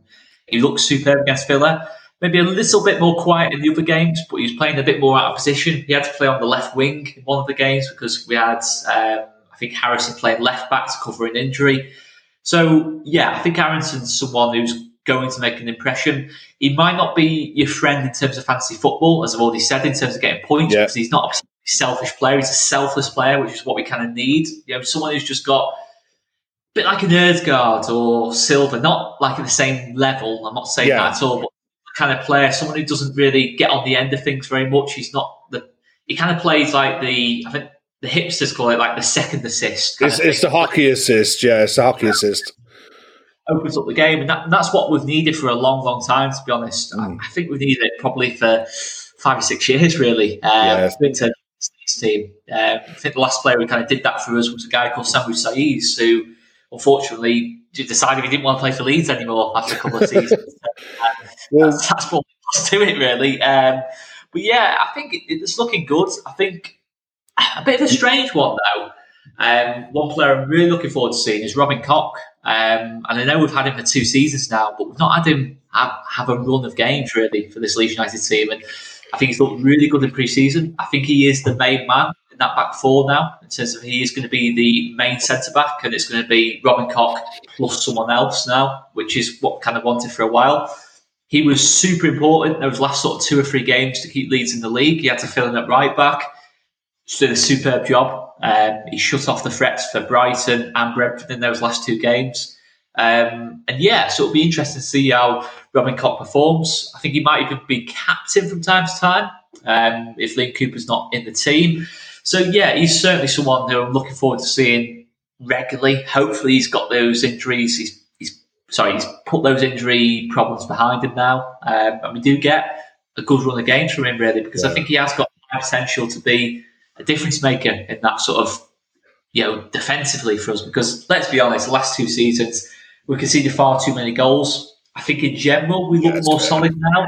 he looks superb against Villa maybe a little bit more quiet in the other games, but he was playing a bit more out of position. He had to play on the left wing in one of the games because we had, um, I think, Harrison playing left back to cover an injury. So, yeah, I think Aaronson's someone who's going to make an impression. He might not be your friend in terms of fantasy football, as I've already said, in terms of getting points, yeah. because he's not a selfish player. He's a selfless player, which is what we kind of need. You know, someone who's just got a bit like an Ødegaard or Silva, not like at the same level. I'm not saying yeah. that at all, but kind of player, someone who doesn't really get on the end of things very much. He's not the. He kind of plays like the. I think the hipsters call it like the second assist. It's, it's, the hockey assist, yeah. It's the hockey assist. Opens up the game, and, that, and, that's what we've needed for a long, long time. To be honest, mm. I, I, think we've needed it probably for five or six years, really. Um, yeah. To team, uh, I think the last player who kind of did that for us was a guy called Samu Saiz, who unfortunately decided he didn't want to play for Leeds anymore after a couple of seasons. uh, well, that's, that's what to it, really. Um, but yeah, I think it, it's looking good. I think a bit of a strange one though. Um, one player I'm really looking forward to seeing is Robin Koch. Um, and I know we've had him for two seasons now, but we've not had him have, have a run of games really for this Leeds United team. And I think he's looked really good in pre-season. I think he is the main man in that back four now, in terms of he is going to be the main centre back, and it's going to be Robin Koch plus someone else now, which is what kind of wanted for a while. He was super important in those last sort of two or three games to keep Leeds in the league. He had to fill in at right back did a superb job. Um, he shut off the threats for Brighton and Brentford in those last two games. Um, and yeah, so it'll be interesting to see how Robin Koch performs. I think he might even be captain from time to time um, if Liam Cooper's not in the team. So yeah, he's certainly someone who I'm looking forward to seeing regularly. Hopefully, he's got those injuries. He's, he's sorry, he's put those injury problems behind him now, um, and we do get a good run of games from him really because yeah. I think he has got potential to be a difference maker in that sort of, you know, defensively for us. Because let's be honest, the last two seasons, we conceded far too many goals. I think in general, we look yeah, more solid now.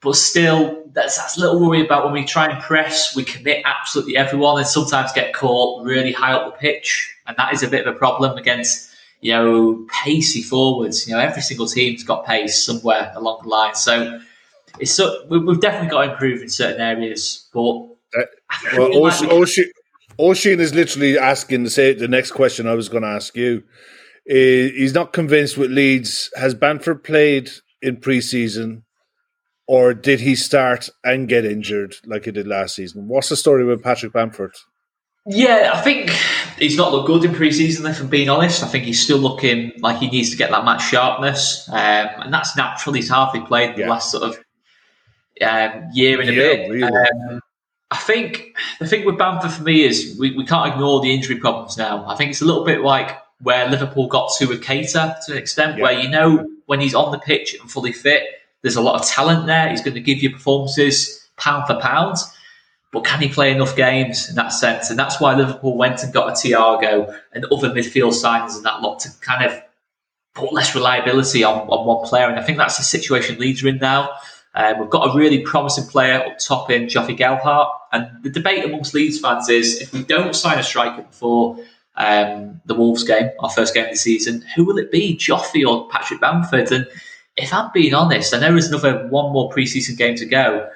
But still, that's, that's a little worry about when we try and press, we commit absolutely everyone and sometimes get caught really high up the pitch. And that is a bit of a problem against, you know, pacey forwards. You know, every single team's got pace somewhere along the line. So it's so, we've definitely got to improve in certain areas. But uh, well, is literally asking the say the next question I was going to ask you. Uh, he's not convinced with Leeds. Has Bamford played in pre-season, or did he start and get injured like he did last season? What's the story with Patrick Bamford? Yeah, I think he's not looked good in pre-season. If I'm being honest, I think he's still looking like he needs to get that match sharpness, um, and that's naturally he's hardly played the last sort of um, year and a yeah, bit. Really. Um, I think the thing with Bamford for me is we, we can't ignore the injury problems now. I think it's a little bit like where Liverpool got to with Keita to an extent, yeah. where you know when he's on the pitch and fully fit, there's a lot of talent there. He's going to give you performances pound for pound. But can he play enough games in that sense? And that's why Liverpool went and got a Thiago and other midfield signings and that lot to kind of put less reliability on, on one player. And I think that's the situation Leeds are in now. Um, we've got a really promising player up top in Joffrey Gelhardt. And the debate amongst Leeds fans is if we don't sign a striker before um, the Wolves game, our first game of the season, who will it be, Joffrey or Patrick Bamford? And if I'm being honest, I know there's another one more preseason game to go.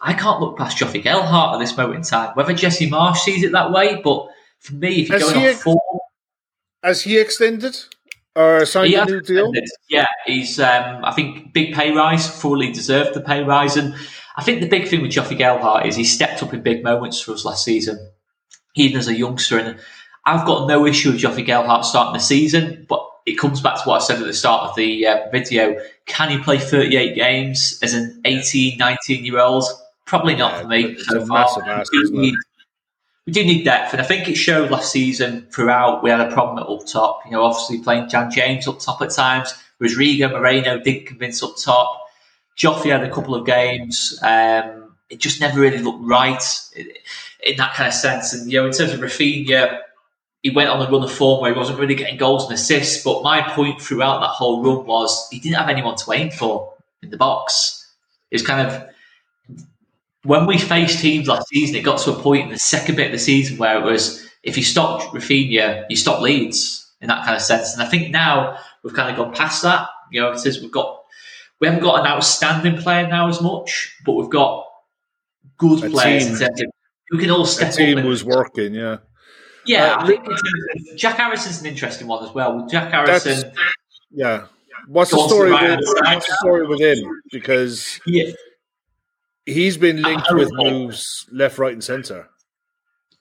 I can't look past Joffrey Gelhardt at this moment in time. Whether Jesse Marsch sees it that way, but for me, if you're has going on form, has he extended? or signed a new deal? Yeah, he's. Um, I think big pay rise, fully deserved the pay rise, and I think the big thing with Joffrey Gelhardt is he stepped up in big moments for us last season, even as a youngster. And I've got no issue with Joffrey Gelhardt starting the season, but it comes back to what I said at the start of the uh, video. Can he play 38 games as an 18, 19 year old? Probably not yeah, for me. So massive ask, isn't it? we do need depth, and I think it showed last season throughout. We had a problem at up top. You know, obviously playing Dan James up top at times. Rodrigo Moreno didn't convince up top. Joffrey had a couple of games. Um, it just never really looked right in, in, that kind of sense. And you know, in terms of Raphinha, he went on a run of form where he wasn't really getting goals and assists. But my point throughout that whole run was he didn't have anyone to aim for in the box. It was kind of when we faced teams last season, it got to a point in the second bit of the season where it was if you stopped Raphinha, you stopped Leeds in that kind of sense. And I think now we've kind of gone past that. You know, it says we've got we haven't got an outstanding player now as much, but we've got good a players team, who can all step team up. Team was working, yeah. Yeah, uh, I think Jack Harrison's an interesting one as well. Jack Harrison, yeah, what's the story? With, what's the story with him? Because yeah. he's been linked with moves left, right, and centre.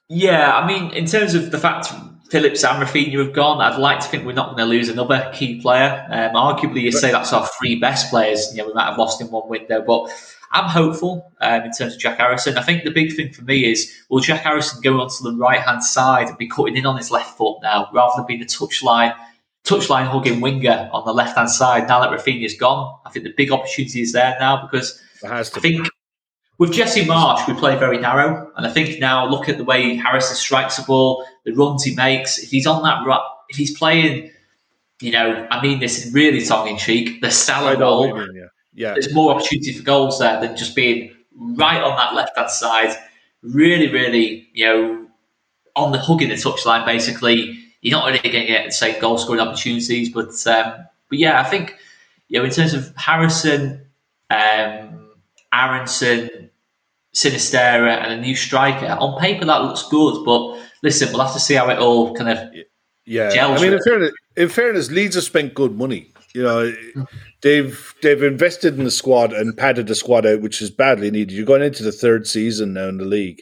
Yeah, I mean, in terms of the fact Phillips and Raphinha have gone, I'd like to think we're not going to lose another key player. Um, arguably, you say that's our three best players. You know, we might have lost in one window, but I'm hopeful um, in terms of Jack Harrison. I think the big thing for me is will Jack Harrison go onto the right hand side and be cutting in on his left foot now, rather than being the touchline touchline hugging winger on the left hand side. Now that Raphinha's gone, I think the big opportunity is there now because I think with Jesse Marsch, we play very narrow, and I think now look at the way Harrison strikes the ball, the runs he makes. If he's on that run, if he's playing, you know, I mean this is really tongue in cheek, the Salah goal. Mean, yeah. Yeah, there's more opportunity for goals there than just being right on that left hand side. Really, really, you know, on the hugging the touchline. Basically, you're not really going to get the same goal scoring opportunities, but um, but yeah, I think you know in terms of Harrison, um, Aaronson, Sinisterra and a new striker. On paper, that looks good, but listen, we'll have to see how it all kind of yeah. I mean, in fairness, in fairness, Leeds have spent good money. You know, they've they've invested in the squad and padded the squad out, which is badly needed. You're going into the third season now in the league,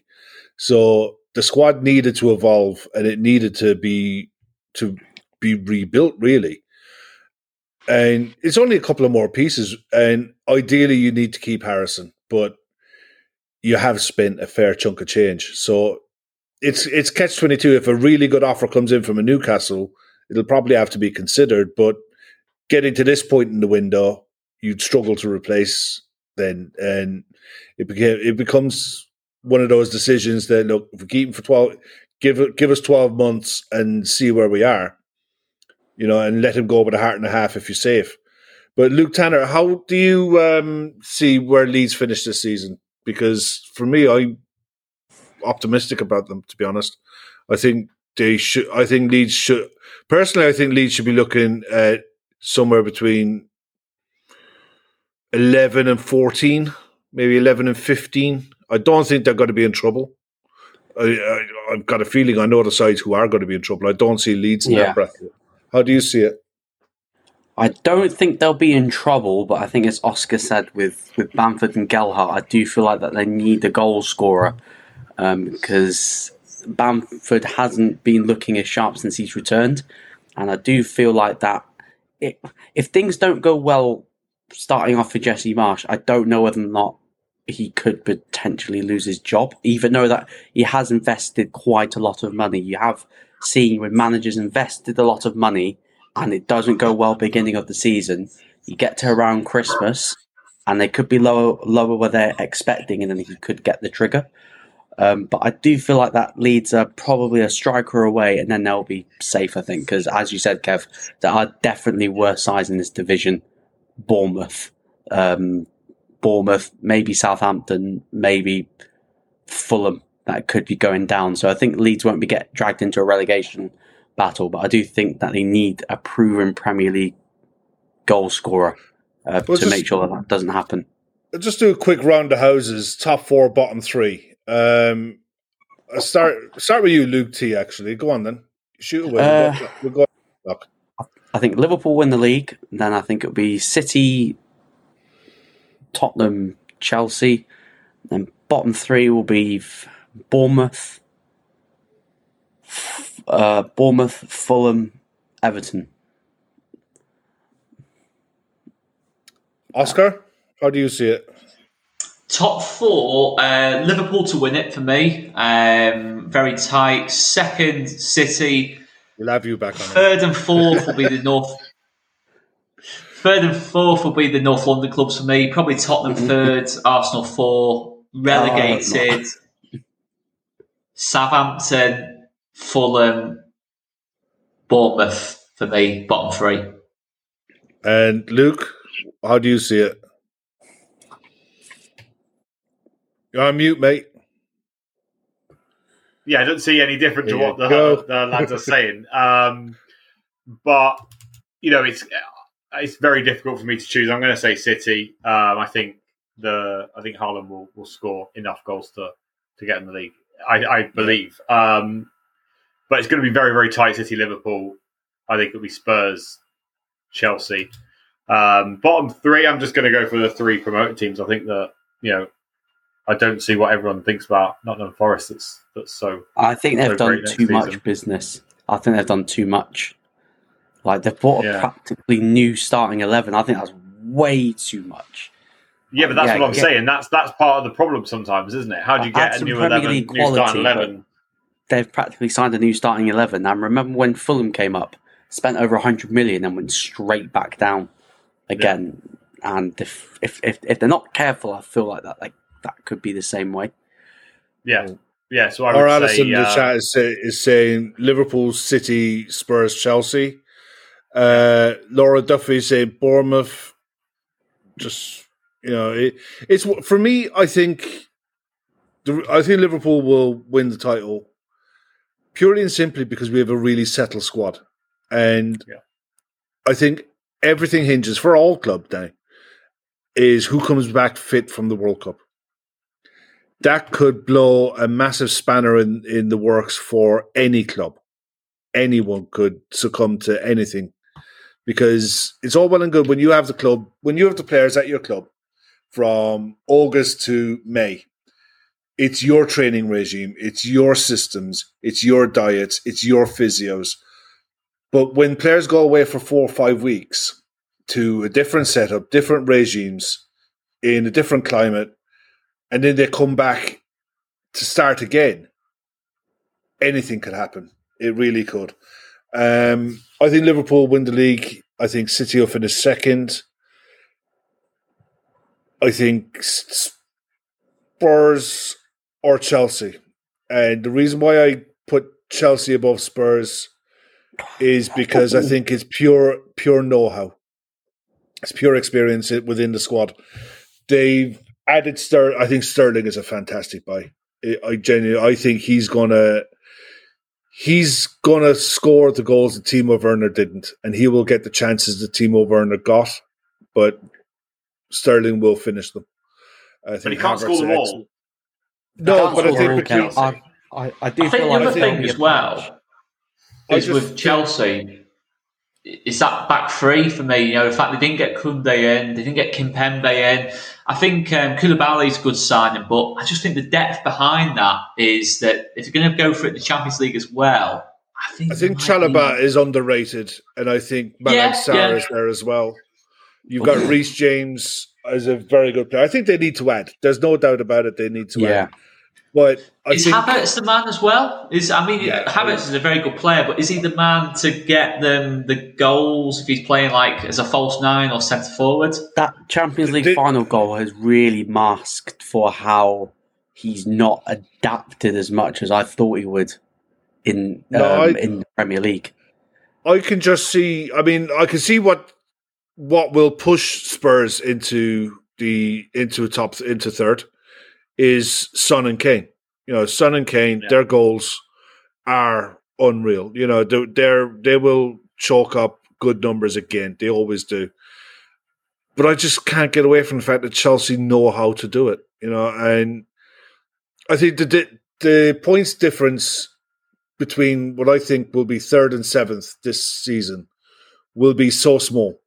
so the squad needed to evolve and it needed to be to be rebuilt really. And it's only a couple of more pieces, and ideally you need to keep Harrison, but you have spent a fair chunk of change. So it's it's catch twenty two. If a really good offer comes in from a Newcastle, it'll probably have to be considered. But getting to this point in the window, you'd struggle to replace then, and it became it becomes one of those decisions that look if we keep him for twelve, give give us twelve months and see where we are, you know, and let him go with a heart and a half if you're safe. But Luke Tanner, how do you um, see where Leeds finish this season? because for me, I'm optimistic about them. To be honest, I think they should. I think Leeds should. Personally, I think Leeds should be looking at somewhere between eleven and fourteen, maybe eleven and fifteen. I don't think they're going to be in trouble. I, have got a feeling I know the sides who are going to be in trouble. I don't see Leeds in yeah. that bracket. How do you see it? I don't think they'll be in trouble, but I think as Oscar said with, with Bamford and Gelhardt, I do feel like that they need a goal scorer um, because Bamford hasn't been looking as sharp since he's returned, and I do feel like that it, if things don't go well starting off for Jesse Marsch, I don't know whether or not he could potentially lose his job, even though that he has invested quite a lot of money. You have seen when managers invested a lot of money and it doesn't go well beginning of the season, you get to around Christmas and they could be lower lower where they're expecting, and then he could get the trigger. Um, but I do feel like that Leeds are probably a striker away, and then they'll be safe. I think because, as you said, Kev, there are definitely worse sides in this division. Bournemouth, um, Bournemouth, maybe Southampton, maybe Fulham that could be going down. So I think Leeds won't be get dragged into a relegation battle, but I do think that they need a proven Premier League goal scorer uh, well, to just, make sure that that doesn't happen. Just do a quick round of houses, top four, bottom three. Um, I'll start start with you, Luke T. Actually, go on then. Shoot away. Uh, we'll go, we'll go I think Liverpool win the league. Then I think it'll be City, Tottenham, Chelsea. Then bottom three will be Bournemouth, uh, Bournemouth, Fulham, Everton. Oscar, how do you see it? Top four, uh, Liverpool to win it for me. Um, very tight. Second, City. We'll have you back on. Third it. and fourth will be the North. Third and fourth will be the North London clubs for me. Probably Tottenham third, Arsenal four, relegated. Oh, Southampton, Fulham, Bournemouth for me, bottom three. And Luke, how do you see it? You're on mute, mate. Yeah, I don't see any different to what the, the, lads are saying. Um, but you know, it's it's very difficult for me to choose. I'm going to say City. Um, I think the I think Haaland will, will score enough goals to to get in the league. I, I believe. Um, but it's going to be very, very tight. City, Liverpool. I think it'll be Spurs, Chelsea. Um, bottom three, I'm just going to go for the three promoted teams. I think that you know, I don't see what everyone thinks about Nottingham Forest. That's that's so. I think they've so done too much season. business. I think they've done too much. Like they've bought a Yeah. practically new starting eleven. I think that's way too much. Yeah, but that's Yeah, what I'm yeah. saying. That's that's part of the problem sometimes, isn't it? How do you get a some new Premier eleven, League new starting quality, eleven? They've practically signed a new starting eleven. And remember when Fulham came up, spent over hundred million and went straight back down again. And if, if if if they're not careful, I feel like that like that could be the same way. Yeah, yeah. So I Or would Alison say in the uh, chat is, say, is saying Liverpool, City, Spurs, Chelsea. Uh, Laura Duffy is saying Bournemouth. Just you know, it, it's for me. I think the, I think Liverpool will win the title purely and simply because we have a really settled squad, and Yeah. I think everything hinges for all clubs now is who comes back fit from the World Cup that could blow a massive spanner in, in the works for any club. Anyone could succumb to anything because it's all well and good when you have the club, when you have the players at your club from August to May. It's your training regime, it's your systems, it's your diets, it's your physios. But when players go away for four or five weeks to a different setup, different regimes, in a different climate, and then they come back to start again, anything could happen. It really could. Um, I think Liverpool win the league. I think City will finish second. I think Spurs or Chelsea. And the reason why I put Chelsea above Spurs is because I think it's pure pure know-how. It's pure experience within the squad. They've added Sterling. I think Sterling is a fantastic buy. I, I genuinely, I think he's gonna, he's gonna score the goals that Timo Werner didn't, and he will get the chances that Timo Werner got, but Sterling will finish them. I but he can't Havertz score them is all. excellent. No, but I That's think all with okay. Chelsea. I, I, I do I think feel the like other thing as well I is just with Chelsea. It's that back three for me. You know, the fact they didn't get Koundé in, they didn't get Kimpembe in. I think um, Koulibaly's a good signing, but I just think the depth behind that is that if you're going to go for it in the Champions League as well, I think I think it be- Chalobah is underrated, and I think Malang Yeah, Sarr yeah. is there as well. You've got Reece James as a very good player. I think they need to add. There's no doubt about it. They need to Yeah. add. But I Is think Havertz the man as well? Is I mean, Yeah. Havertz is a very good player, but is he the man to get them the goals if he's playing like as a false nine or centre forward? that Champions League Did- final goal has really masked for how he's not adapted as much as I thought he would in No, um, I- in the Premier League. I can just see. I mean, I can see what what will push Spurs into the into a top into third is Son and Kane. You know, Son and Kane, Yeah. their goals are unreal. You know, they're, they're will chalk up good numbers again. They always do. But I just can't get away from the fact that Chelsea know how to do it. You know, and I think the the points difference between what I think will be third and seventh this season will be so small.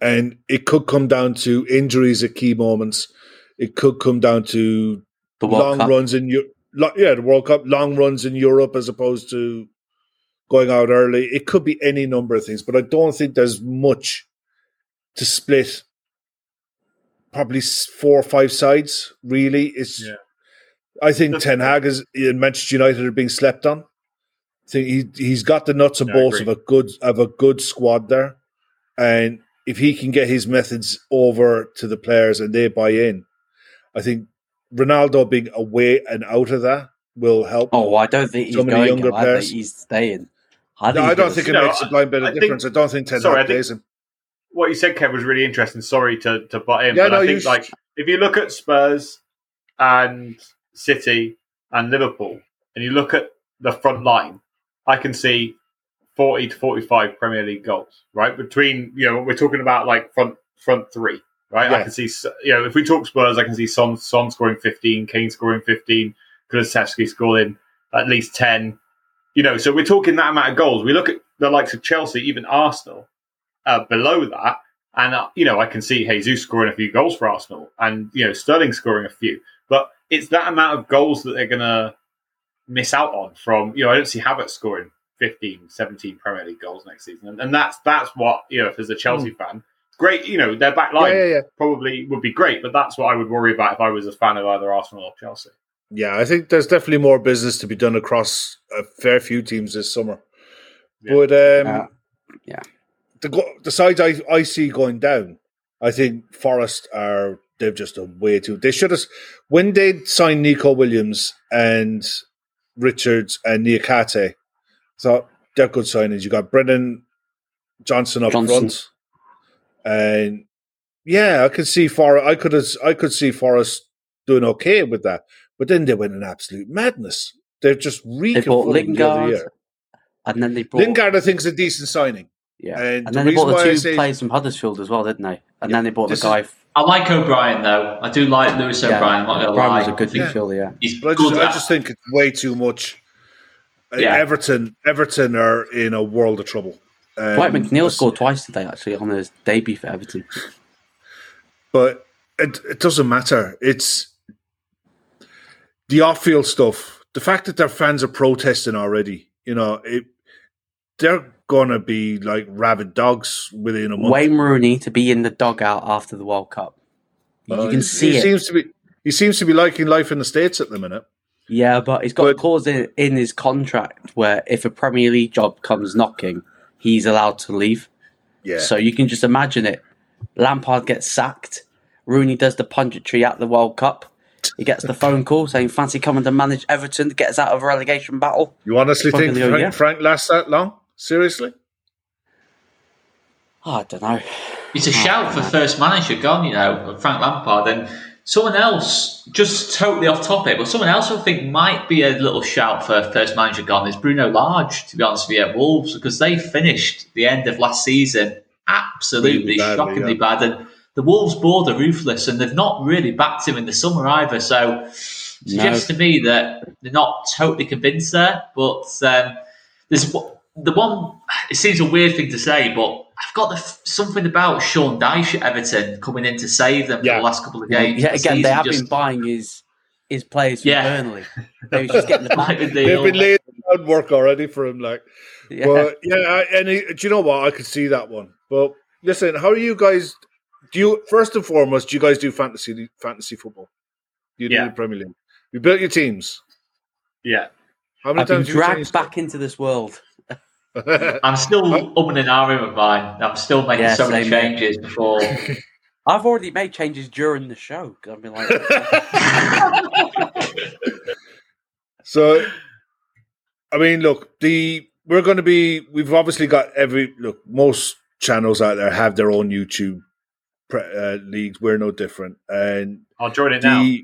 And it could come down to injuries at key moments. It could come down to The World long Cup. runs in Eu- lo- yeah, the World Cup, long runs in Europe as opposed to going out early. It could be any number of things, but I don't think there's much to split. Probably four or five sides. Really, it's. Yeah. I think Ten Hag is in Manchester United are being slept on. I think he he's got the nuts and Yeah, I bolts of a good of a good squad there, and if he can get his methods over to the players and they buy in, I think Ronaldo being away and out of that will help. Oh, I don't think he's Some of the going. younger to. I think players. he's staying. I, think no, he's I don't gonna think it No, makes a blind bit I of think- difference. I don't think Ten Sorry, I Hag think- plays him. what you said, Kev, was really interesting. Sorry to, to butt in, Yeah, but no, I think sh- like if you look at Spurs and City and Liverpool, and you look at the front line, I can see forty to forty-five Premier League goals. Right between you know we're talking about like front front three. Right, I can see you know if we talk Spurs, I can see Son Son scoring fifteen, Kane scoring fifteen, Kulusevski scoring at least ten. You know, so we're talking that amount of goals. We look at the likes of Chelsea, even Arsenal, uh, below that, And uh, you know, I can see Jesus scoring a few goals for Arsenal, and you know, Sterling scoring a few. But it's that amount of goals that they're going to miss out on from. You know, I don't see Havertz scoring 15, 17 Premier League goals next season, and, and that's that's what you know. If as a Chelsea mm. fan, great. You know, their back line yeah, yeah, yeah. probably would be great, but that's what I would worry about if I was a fan of either Arsenal or Chelsea. Yeah, I think there's definitely more business to be done across a fair few teams this summer. But um, uh, yeah, the the sides I, I see going down, I think Forest are they've just done way too. They should have when they signed Nico Williams and Richards and Niakhaté. So they're good signings. You got Brennan Johnson up Johnson. front, and yeah, I could see Forest. I could I could see Forest doing okay with that, but then they went in absolute madness. They're just reeking. They bought Lingard, and then they bought Lingard. I think is a decent signing. Yeah, and, and then the they bought the two say, players from Huddersfield as well, didn't they? And yeah, then they bought the guy. Is, I like O'Brien though. I do like Lewis yeah, O'Brien. I'm O'Brien was a good midfielder. Yeah, he's but I just, I just think it's way too much. Uh, yeah. Everton, Everton are in a world of trouble. Um, Dwight McNeil scored twice today, actually, on his debut for Everton. But it, it doesn't matter. It's the off-field stuff. The fact that their fans are protesting already, you know, it, they're gonna be like rabid dogs within a month. Wayne Rooney to be in the dugout after the World Cup. You uh, can see he it. Seems to be. He seems to be liking life in the states at the minute. Yeah, but he's got but, a clause in, in his contract where if a Premier League job comes knocking, he's allowed to leave. Yeah. So you can just imagine it. Lampard gets sacked. Rooney does the punditry at the World Cup. He gets the phone call saying, "Fancy coming to manage Everton to get us out of a relegation battle." You honestly think Frank, yeah. Frank lasts that long? Seriously? Oh, I don't know. It's a shout for first manager gone, you know, Frank Lampard. And someone else, just totally off topic, but someone else I think might be a little shout for first manager gone is Bruno Lage, to be honest with you, at Wolves, because they finished the end of last season absolutely badly, shockingly yeah. bad. And the Wolves board are ruthless and they've not really backed him in the summer either. So suggests no. to me that they're not totally convinced there. But um, there's the one. It seems a weird thing to say, but I've got the, something about Sean Dyche at Everton coming in to save them yeah. for the last couple of games. Yeah, again, they have just, been buying his his players from yeah. Burnley. They just getting the They've been laying groundwork already for him. Like, yeah, but yeah. And he, do you know what? I could see that one. But listen, how are you guys? Do you first and foremost? Do you guys do fantasy fantasy football? You do yeah. Premier League. You built your teams. Yeah. How many I've times been dragged back into this world. I'm still umming and ahhing with mine. I'm still making yeah, so many changes before. I've already made changes during the show. I've been like, so. I mean, look, the we're going to be. We've obviously got every look. Most channels out there have their own YouTube uh, leagues. We're no different, and I'll join it the, now.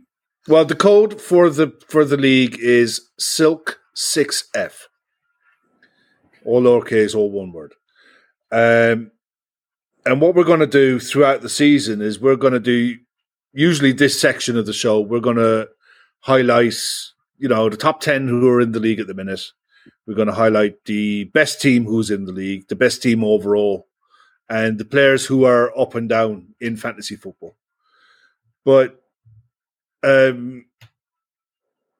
Well, the code for the for the league is Silk Six F all lowercase, all one word. Um, and what we're going to do throughout the season is we're going to do usually this section of the show. We're going to highlight, you know, the top ten who are in the league at the minute. We're going to highlight the best team who's in the league, the best team overall, and the players who are up and down in fantasy football. But um,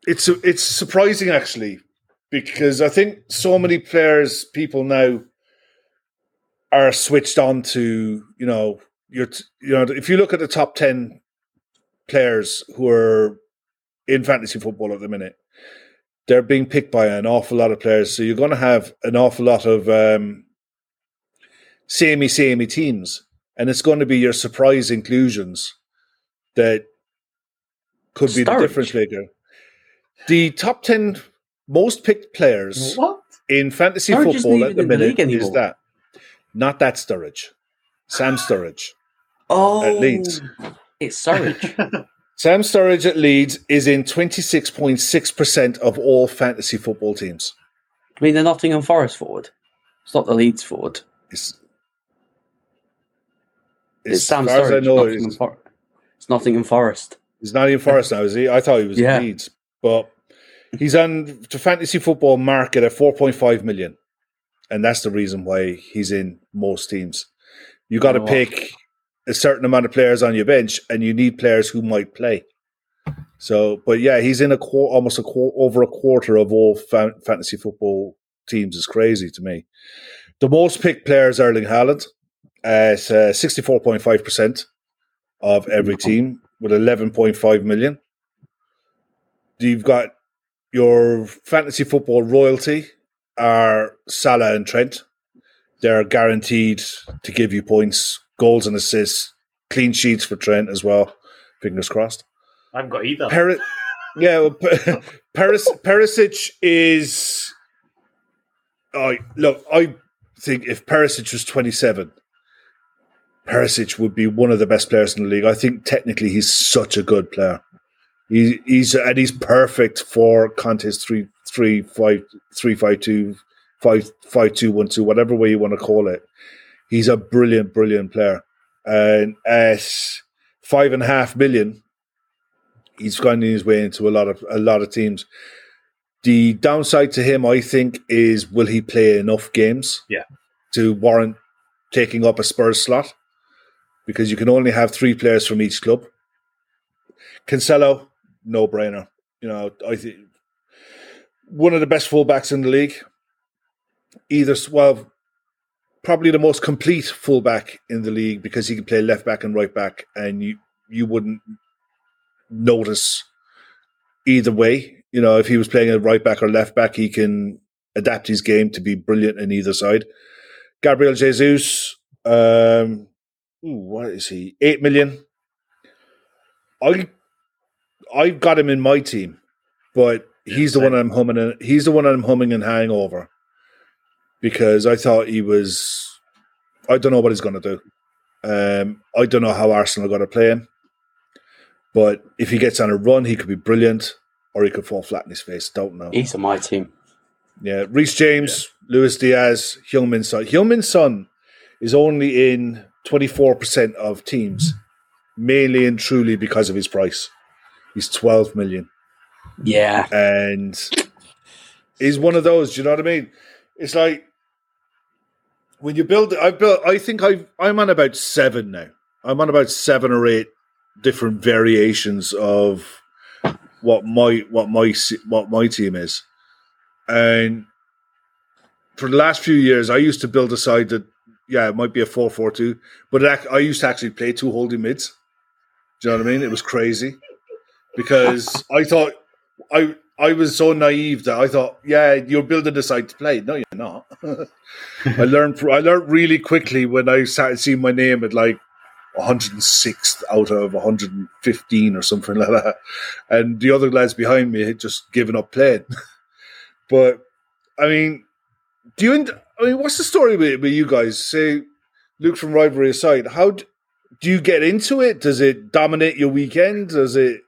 it's it's surprising actually because I think so many players, people now are switched on to you know you're you know if you look at the top ten players who are in fantasy football at the minute, they're being picked by an awful lot of players. So you're going to have an awful lot of um, samey samey teams, and it's going to be your surprise inclusions that could be the difference maker. The top ten most picked players what? in fantasy Sturridge football at the minute the is that not that Sturridge, Sam Sturridge. Oh, at Leeds. It's Sturridge. Sam Sturridge at Leeds is in 26.6% of all fantasy football teams. I mean, the Nottingham Forest forward. It's not the Leeds forward. It's, it's, it's Sam Sturridge. Nottingham For- it's Nottingham Forest. He's not in Forest now, is he? I thought he was yeah. Leeds. But He's on the fantasy football market at 4.5 million. And that's the reason why he's in most teams. You got to oh. what? pick a certain amount of players on your bench, and you need players who might play. So, but yeah, he's in a almost a over a quarter of all fa- fantasy football teams is crazy to me. The most picked player is Erling Haaland at uh, sixty four point five percent of every team with eleven point five million. You've got your fantasy football royalty are Salah and Trent. They're guaranteed to give you points, goals and assists, clean sheets for Trent as well. Fingers crossed. I haven't got either. Peri- yeah, well, Pe- Peris- Perisic is. I look. I think if Perisic was twenty-seven, Perisic would be one of the best players in the league. I think technically he's such a good player. He, he's and he's perfect for Conte's three three five three five two five five two one two whatever way you want to call it. He's a brilliant, brilliant player, and at five and a half million, he's finding his way into a lot of a lot of teams. The downside to him, I think, is will he play enough games? Yeah. To warrant taking up a Spurs slot, because you can only have three players from each club. Cancelo, no brainer. You know, I think one of the best fullbacks in the league. Either well, probably the most complete fullback in the league because he can play left back and right back, and you you wouldn't notice either way. You know, if he was playing a right back or left back, he can adapt his game to be brilliant in either side. Gabriel Jesus, um, ooh, what is he? Eight million. I I've got him in my team, but he's the one I'm humming. And, he's the one I'm humming and hang over because I thought he was. I don't know what he's going to do. Um, I don't know how Arsenal are going to play him, but if he gets on a run, he could be brilliant, or he could fall flat in his face. Don't know. He's on my team. Yeah, Reece James, Luis Diaz, Heung-min Son. Heung-min Son is only in 24% of teams, mainly and truly because of his price. He's 12 million. Yeah. And he's one of those, do you know what I mean? It's like when you build I built I think I I'm on about seven now. I'm on about seven or eight different variations of what my what my what my team is. And for the last few years, I used to build a side that, yeah, it might be a 4 4 2, but it, I used to actually play two holding mids. Do you know what I mean? It was crazy because I thought I I was so naive that I thought, yeah, you're building a side to play. No, you're not. I learned I learned really quickly when I started seeing my name at like 106th out of 115 or something like that, and the other lads behind me had just given up playing. but I mean, do you? I mean, what's the story with, with you guys? Say, Luke from Rivalry aside, how do you get into it? Does it dominate your weekend? Does it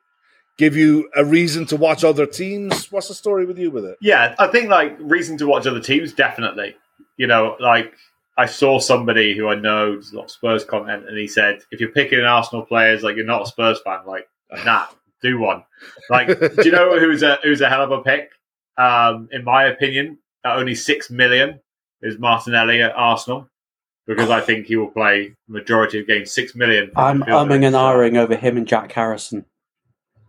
give you a reason to watch other teams? What's the story with you with it? Yeah, I think like reason to watch other teams, definitely. You know, like I saw somebody who I know does a lot of Spurs content, and he said, if you're picking an Arsenal players, like you're not a Spurs fan, like nah, do one. Like, do you know who's a who's a hell of a pick? Um, in my opinion, at only six million is Martinelli at Arsenal because I think he will play majority of games. Six million. I'm Feel umming and so- ahhing over him and Jack Harrison.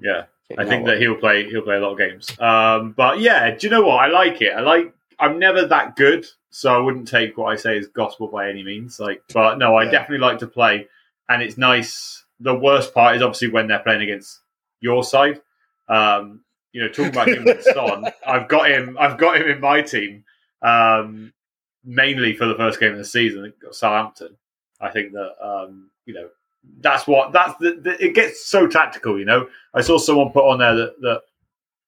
Yeah. I think that he'll play he'll play a lot of games. Um, but yeah, do you know what? I like it. I like I'm never that good, so I wouldn't take what I say as gospel by any means. Like but no, I Yeah. definitely like to play and it's nice. The worst part is obviously when they're playing against your side. Um, you know, talking about him and Son, I've got him I've got him in my team. Um, mainly for the first game of the season, Southampton. I think that um, you know that's what that's the, the, it gets so tactical. You know, I saw someone put on there that that,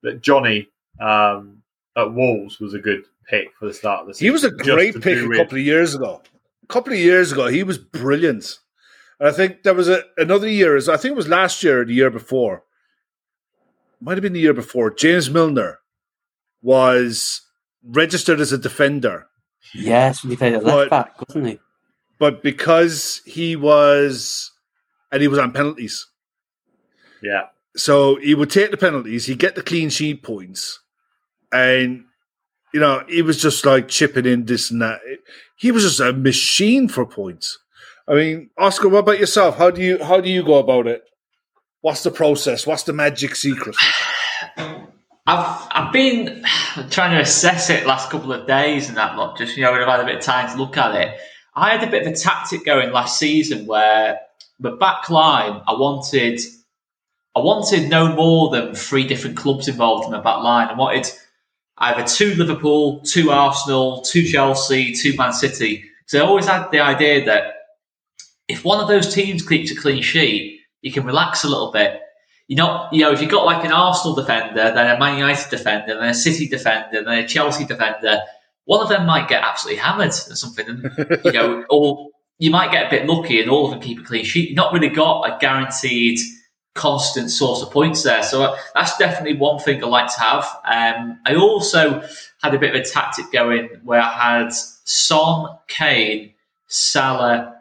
that Johnny um, at Wolves was a good pick for the start of the season. He was a great pick a couple of years ago. A couple of years ago, he was brilliant. And I think there was a, another year, I think it was last year or the year before. Might have been the year before. James Milner was registered as a defender, Yes, when he played at left back, wasn't he? but because he was, and he was on penalties. Yeah, So he would take the penalties, he'd get the clean sheet points, and you know, he was just like chipping in this and that. He was just a machine for points. I mean, Oscar, what about yourself? How do you how do you go about it? What's the process? What's the magic secret? I've I've been trying to assess it last couple of days and that lot. Just you know, when I've had a bit of time to look at it. I had a bit of a tactic going last season where the back line I wanted I wanted no more than three different clubs involved in the back line. I wanted either two Liverpool, two Arsenal, two Chelsea, two Man City. So I always had the idea that if one of those teams keeps a clean sheet, you can relax a little bit. You know, you know, if you've got like an Arsenal defender, then a Man United defender, then a City defender, then a Chelsea defender, one of them might get absolutely hammered or something, and you know, or you might get a bit lucky and all of them keep a clean sheet. You've not really got a guaranteed constant source of points there. So that's definitely one thing I like to have. Um, I also had a bit of a tactic going where I had Son, Kane, Salah,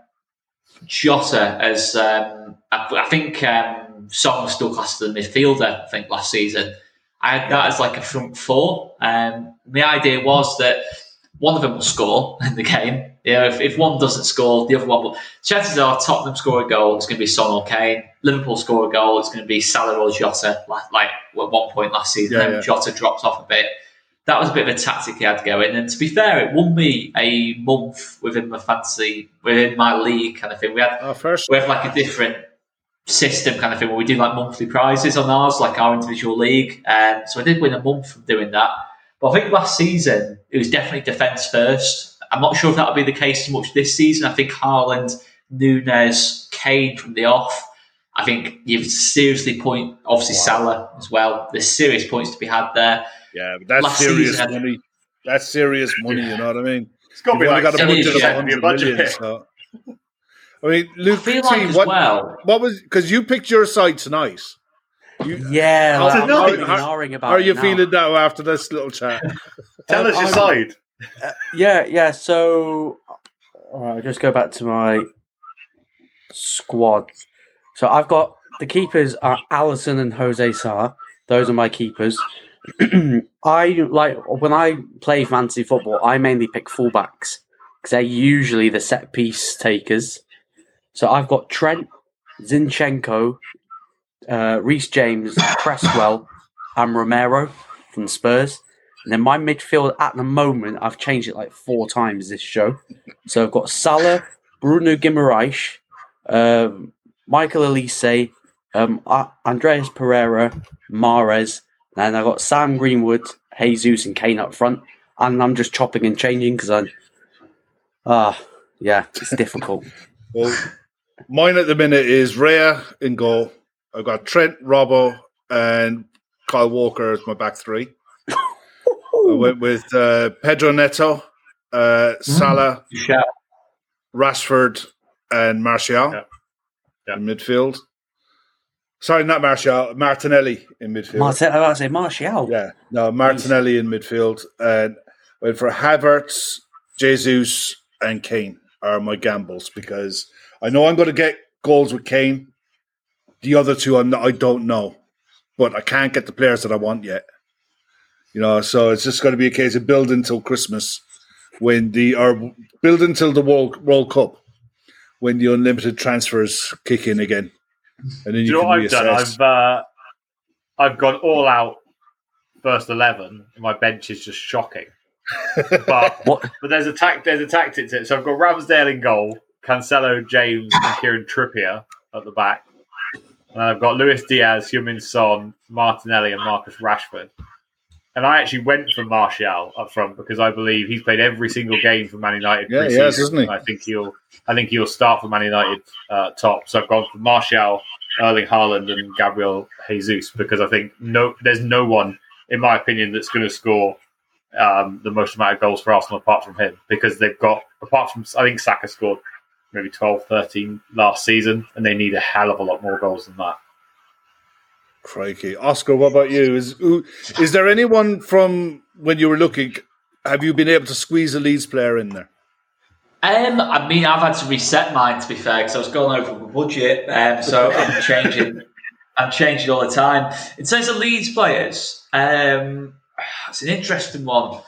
Jota as um, I, I, think um, Son was still classed as a midfielder. I think last season I had that as like a front four. Um, the idea was that one of them will score in the game. You know, if, if one doesn't score, the other one will. Chances are Tottenham score a goal, it's going to be Son or Kane. Liverpool score a goal, it's going to be Salah or Jota, like, like at one point last season. Yeah, then yeah. Jota drops off a bit. That was a bit of a tactic he had going. And to be fair, it won me a month within my fantasy, within my league kind of thing. We had, oh, first. we have like a different system kind of thing where we do like monthly prizes on ours, like our individual league. And um, so I did win a month from doing that. But I think last season it was definitely defence first. I'm not sure if that'll be the case as much this season. I think Haaland, Nunez, Kane from the off. I think you've seriously point, obviously wow. Salah as well. There's serious points to be had there. Yeah, but that's last serious season, money. That's serious money. You know what I mean? It's got to be like got a budget of 100 million. So. I mean, Luke, I feel like what, well, what was because you picked your side tonight? You, yeah, how, I'm how, how, about. How are you now. feeling now after this little chat? Tell um, us your I'm, side. Uh, yeah, yeah. So, I'll just go back to my squad. So I've got the keepers are Alisson and Jose Sa. Those are my keepers. I like when I play fantasy football. I mainly pick fullbacks because they're usually the set piece takers. So I've got Trent, Zinchenko, uh, Reece James, Cresswell, and Romero from Spurs. And then my midfield at the moment, I've changed it like four times this show. So I've got Salah, Bruno Guimaraes, um, Michael Olise, um, Andreas Pereira, Mahrez, and I've got Sam Greenwood, Jesus, and Kane up front. And I'm just chopping and changing because I'm, ah, uh, yeah, it's difficult. well, mine at the minute is Raya in goal. I've got Trent, Robbo, and Kyle Walker as my back three. I went with uh, Pedro Neto, uh, Salah, mm. Rashford, and Martial yeah. Yeah. in midfield. Sorry, not Martial, Martinelli in midfield. Martin, I was say Martial. Yeah, no, Martinelli in midfield, and went for Havertz, Jesus, and Kane are my gambles because I know I'm going to get goals with Kane. The other two, I'm not, I don't know, but I can't get the players that I want yet. You know, so it's just going to be a case of building until Christmas when the or build until the World World Cup when the unlimited transfers kick in again, and then you, you know what I've done? I've uh, I've gone all out first eleven. My bench is just shocking. but what? but there's a tac- there's a tactic to it. So I've got Ramsdale in goal, Cancelo, James, and Kieran Trippier at the back. And I've got Luis Diaz, Heung-min Son, Martinelli, and Marcus Rashford. And I actually went for Martial up front because I believe he's played every single game for Man United. Yeah, he has, isn't he? I think he'll, I think he'll start for Man United uh, top. So I've gone for Martial, Erling Haaland, and Gabriel Jesus because I think no, there's no one, in my opinion, that's going to score um, the most amount of goals for Arsenal apart from him because they've got apart from I think Saka scored maybe 12, 13 last season, and they need a hell of a lot more goals than that. Crikey, Oscar, what about you? Is is there anyone from when you were looking? Have you been able to squeeze a Leeds player in there? Um, I mean, I've had to reset mine to be fair because I was going over the budget, um, so I'm changing. I'm changing all the time. In terms of Leeds players, um, it's an interesting one.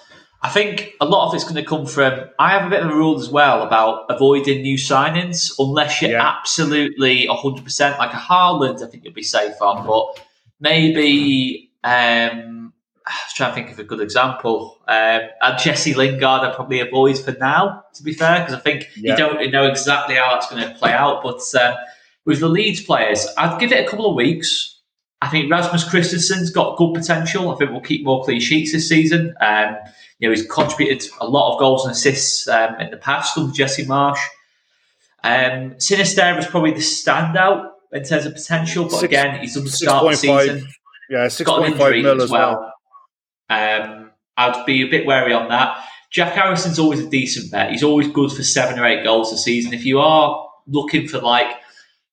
I think a lot of it's going to come from. I have a bit of a rule as well about avoiding new signings unless you're Yeah. absolutely 100%. Like a Haaland, I think you'll be safe on, but maybe. Um, I was trying to think of a good example. Um, and Jesse Lingard, I probably avoid for now, to be fair, because I think Yeah. you don't know exactly how that's going to play out. But um, with the Leeds players, I'd give it a couple of weeks. I think Rasmus Kristensen's got good potential. I think we'll keep more clean sheets this season. Um, you know, he's contributed a lot of goals and assists um, in the past under Jesse Marsch. Um, Sinisterra is probably the standout in terms of potential, but Six- again, he's doesn't start of the 6.5 season. Yeah, He's got an 6.5 injury mil as as well. well. Um, I'd be a bit wary on that. Jack Harrison's always a decent bet. He's always good for seven or eight goals a season. If you are looking for like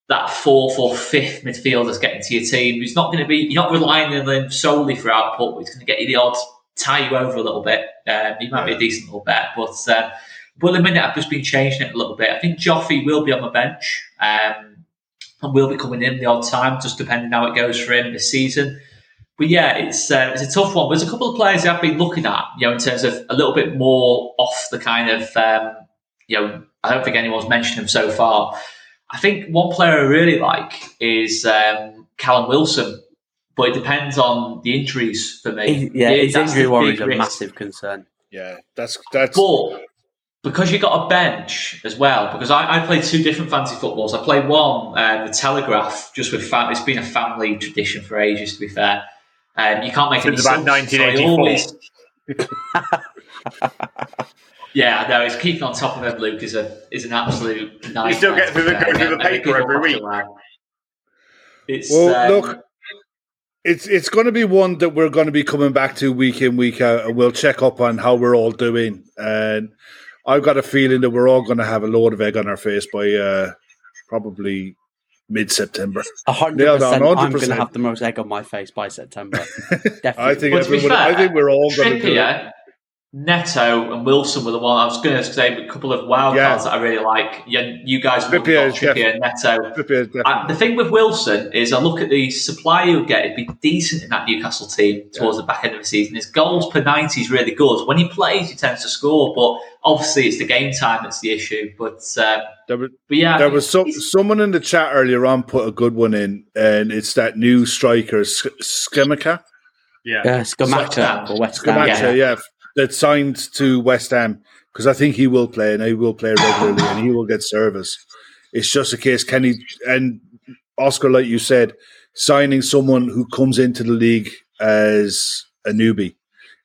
that fourth or fifth midfielder that's getting to your team, he's not going to be. You're not relying on him solely for output. But he's going to get you the odd tie you over a little bit. Um, he might be a decent little bet, but um, but at the minute I've just been changing it a little bit. I think Joffrey will be on the bench. Um, and will be coming in the odd time, just depending how it goes for him this season. But yeah, it's uh, it's a tough one. There's a couple of players I've been looking at, you know, in terms of a little bit more off the kind of, um, you know, I don't think anyone's mentioned him so far. I think one player I really like is um, Callum Wilson, but it depends on the injuries for me. He- yeah, his that's injury the worry is a risk. massive concern. Yeah, that's that's But because you got a bench as well, because I, I played two different fantasy footballs. I played one, um, the Telegraph, just with fam- it's been a family tradition for ages. To be fair, um, you can't make it. Since about subs, 1984. always- yeah, no, know. It's keeping on top of him, Luke, is a is an absolute nightmare. You still get through the- to be fair. go through the paper every week. It's Well, um, look, it's it's going to be one that we're going to be coming back to week in week out, and we'll check up on how we're all doing. And I've got a feeling that we're all going to have a load of egg on our face by uh, probably mid September. A hundred Nailed on, percent. I'm going to have the most egg on my face by September. Definitely. I think But to be everyone, I think we're all going to do it. Trippier, Neto, and Wilson were the one I was going to say. A couple of wild Yeah. cards that I really like. You, you guys look Trippier at Trippier and Neto. Trippier is Uh, the thing with Wilson is, I look at the supply he'll get. It'd be decent in that Newcastle team towards the back end of the season. His goals per ninety is really good. When he plays, he tends to score, but obviously it's the game time that's the issue. But um, There was, but yeah, there was some, he's- someone in the chat earlier on put a good one in, and it's that new striker, Sk- Scamacca. Yeah. Yeah, West Scamacca Ham. for West Ham. Camacho, yeah. That signed to West Ham because I think he will play and he will play regularly and he will get service. It's just a case can he and Oscar, like you said, signing someone who comes into the league as a newbie.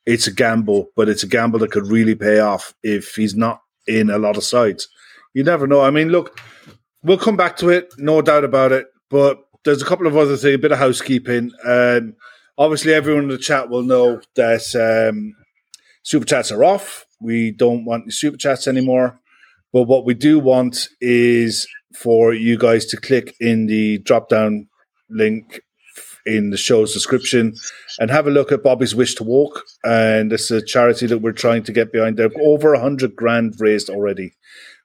It's a gamble, but it's a gamble that could really pay off if he's not in a lot of sides. You never know. I mean, look, we'll come back to it, no doubt about it. But there's a couple of other things, a bit of housekeeping. Um, obviously, everyone in the chat will know that um, super chats are off. We don't want super chats anymore. But what we do want is for you guys to click in the drop down link in the show's description and have a look at Bobby's Wish to Walk. And it's a charity that we're trying to get behind. There over a hundred grand raised already,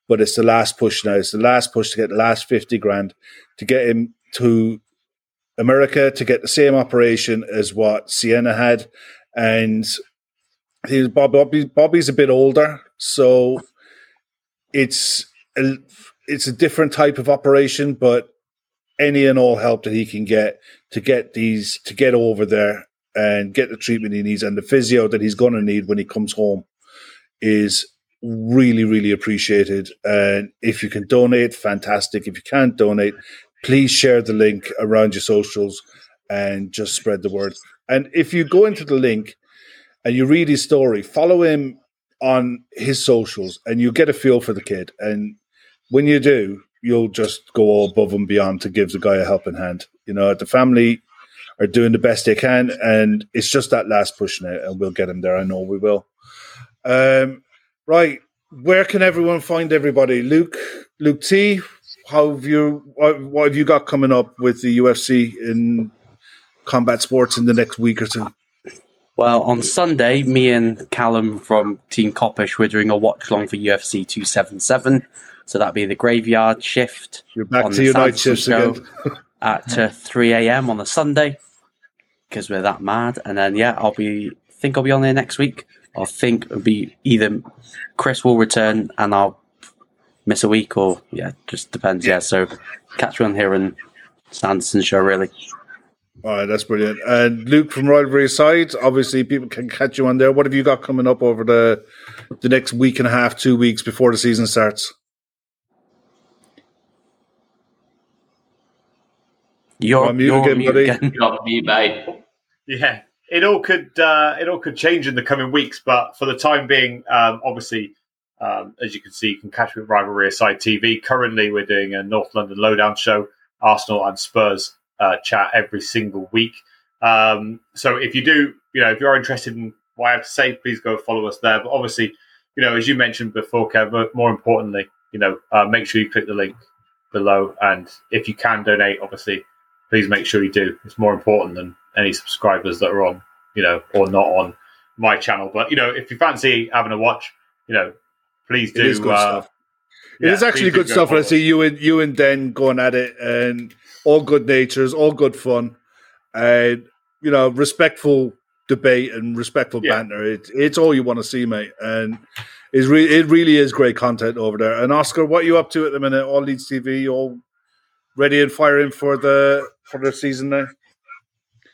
but it's the last push now. It's the last push to get the last fifty grand to get him to America to get the same operation as what Sienna had, and Bob, Bobby, Bobby's a bit older, so it's a, it's a different type of operation, but any and all help that he can get to get these to get over there and get the treatment he needs and the physio that he's going to need when he comes home is really really appreciated. And if you can donate fantastic. If you can't donate please share the link around your socials and just spread the word. And if you go into the link and you read his story follow him on his socials and you get a feel for the kid. And when you do you'll just go above and beyond to give the guy a helping hand. You know the family are doing the best they can and it's just that last push now and we'll get him there. I know we will. Um, right where can everyone find everybody? Luke luke t how have you what, what have you got coming up with the ufc in combat sports in the next week or two Well, on Sunday, me and Callum from Team Coppish, we're doing a watch long for UFC 277. So that'll be the graveyard shift you're back on to the your night shifts again at uh, 3 a.m. on the Sunday because we're that mad. And then, yeah, I'll be, think I'll be on there next week I think it'll be either Chris will return and I'll miss a week, or yeah, just depends. Yeah, so catch me on here and Sanderson show really. All right, that's brilliant. And Luke from Rivalry Aside, obviously people can catch you on there. What have you got coming up over the the next week and a half, two weeks before the season starts? You're, on mute you're again, mute buddy. again. You're mute, mate. Yeah, it all could uh, it all could change in the coming weeks, but for the time being, um, obviously, um, as you can see, you can catch me at Rivalry Aside TV. Currently, we're doing a North London Lowdown show, Arsenal and Spurs uh, chat every single week. Um, so if you do, you know, if you're interested in what I have to say, please go follow us there. But obviously, you know, as you mentioned before, Kev, but more importantly, you know, uh, make sure you click the link below, and if you can donate, obviously, please make sure you do. It's more important than any subscribers that are on, you know, or not on my channel. But you know, if you fancy having a watch, you know, please do. It is good uh, stuff. It yeah, is actually good stuff. And I see you and you and Den going at it, and all good natures, all good fun, and you know, respectful debate and respectful Yeah. banter. It, it's all you want to see, mate. And it's re- it really is great content over there. And Oscar, what are you up to at the minute? All Leeds TV, all ready and firing for the for the season now?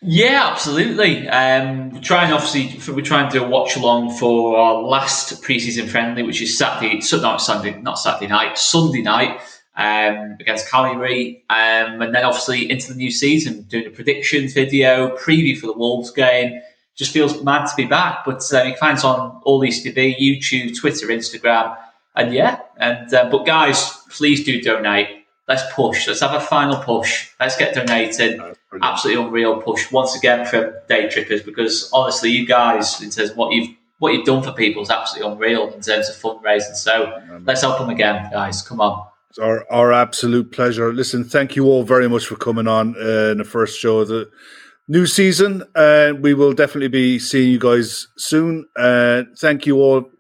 Yeah, absolutely. Um, we're trying, obviously, we're trying to watch along for our last preseason friendly, which is Saturday, not Sunday, not Saturday night, Sunday night um, against Cagliari, um, and then obviously into the new season, doing a predictions video, preview for the Wolves game. Just feels mad to be back, but um, you can find us on All Leeds TV, YouTube, Twitter, Instagram, and yeah. And uh, but guys, please do donate. Let's push. Let's have a final push. Let's get donated absolutely unreal push once again from day trippers because honestly, you guys, in terms of what you've what you've done for people is absolutely unreal in terms of fundraising. So let's help them again, guys. Come on. It's our, our absolute pleasure. Listen, thank you all very much for coming on uh, in the first show of the new season. And we will definitely be seeing you guys soon. And thank you all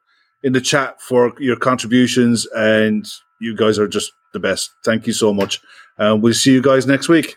in the chat for your contributions. And you guys are just the best. Thank you so much. And we'll see you guys next week.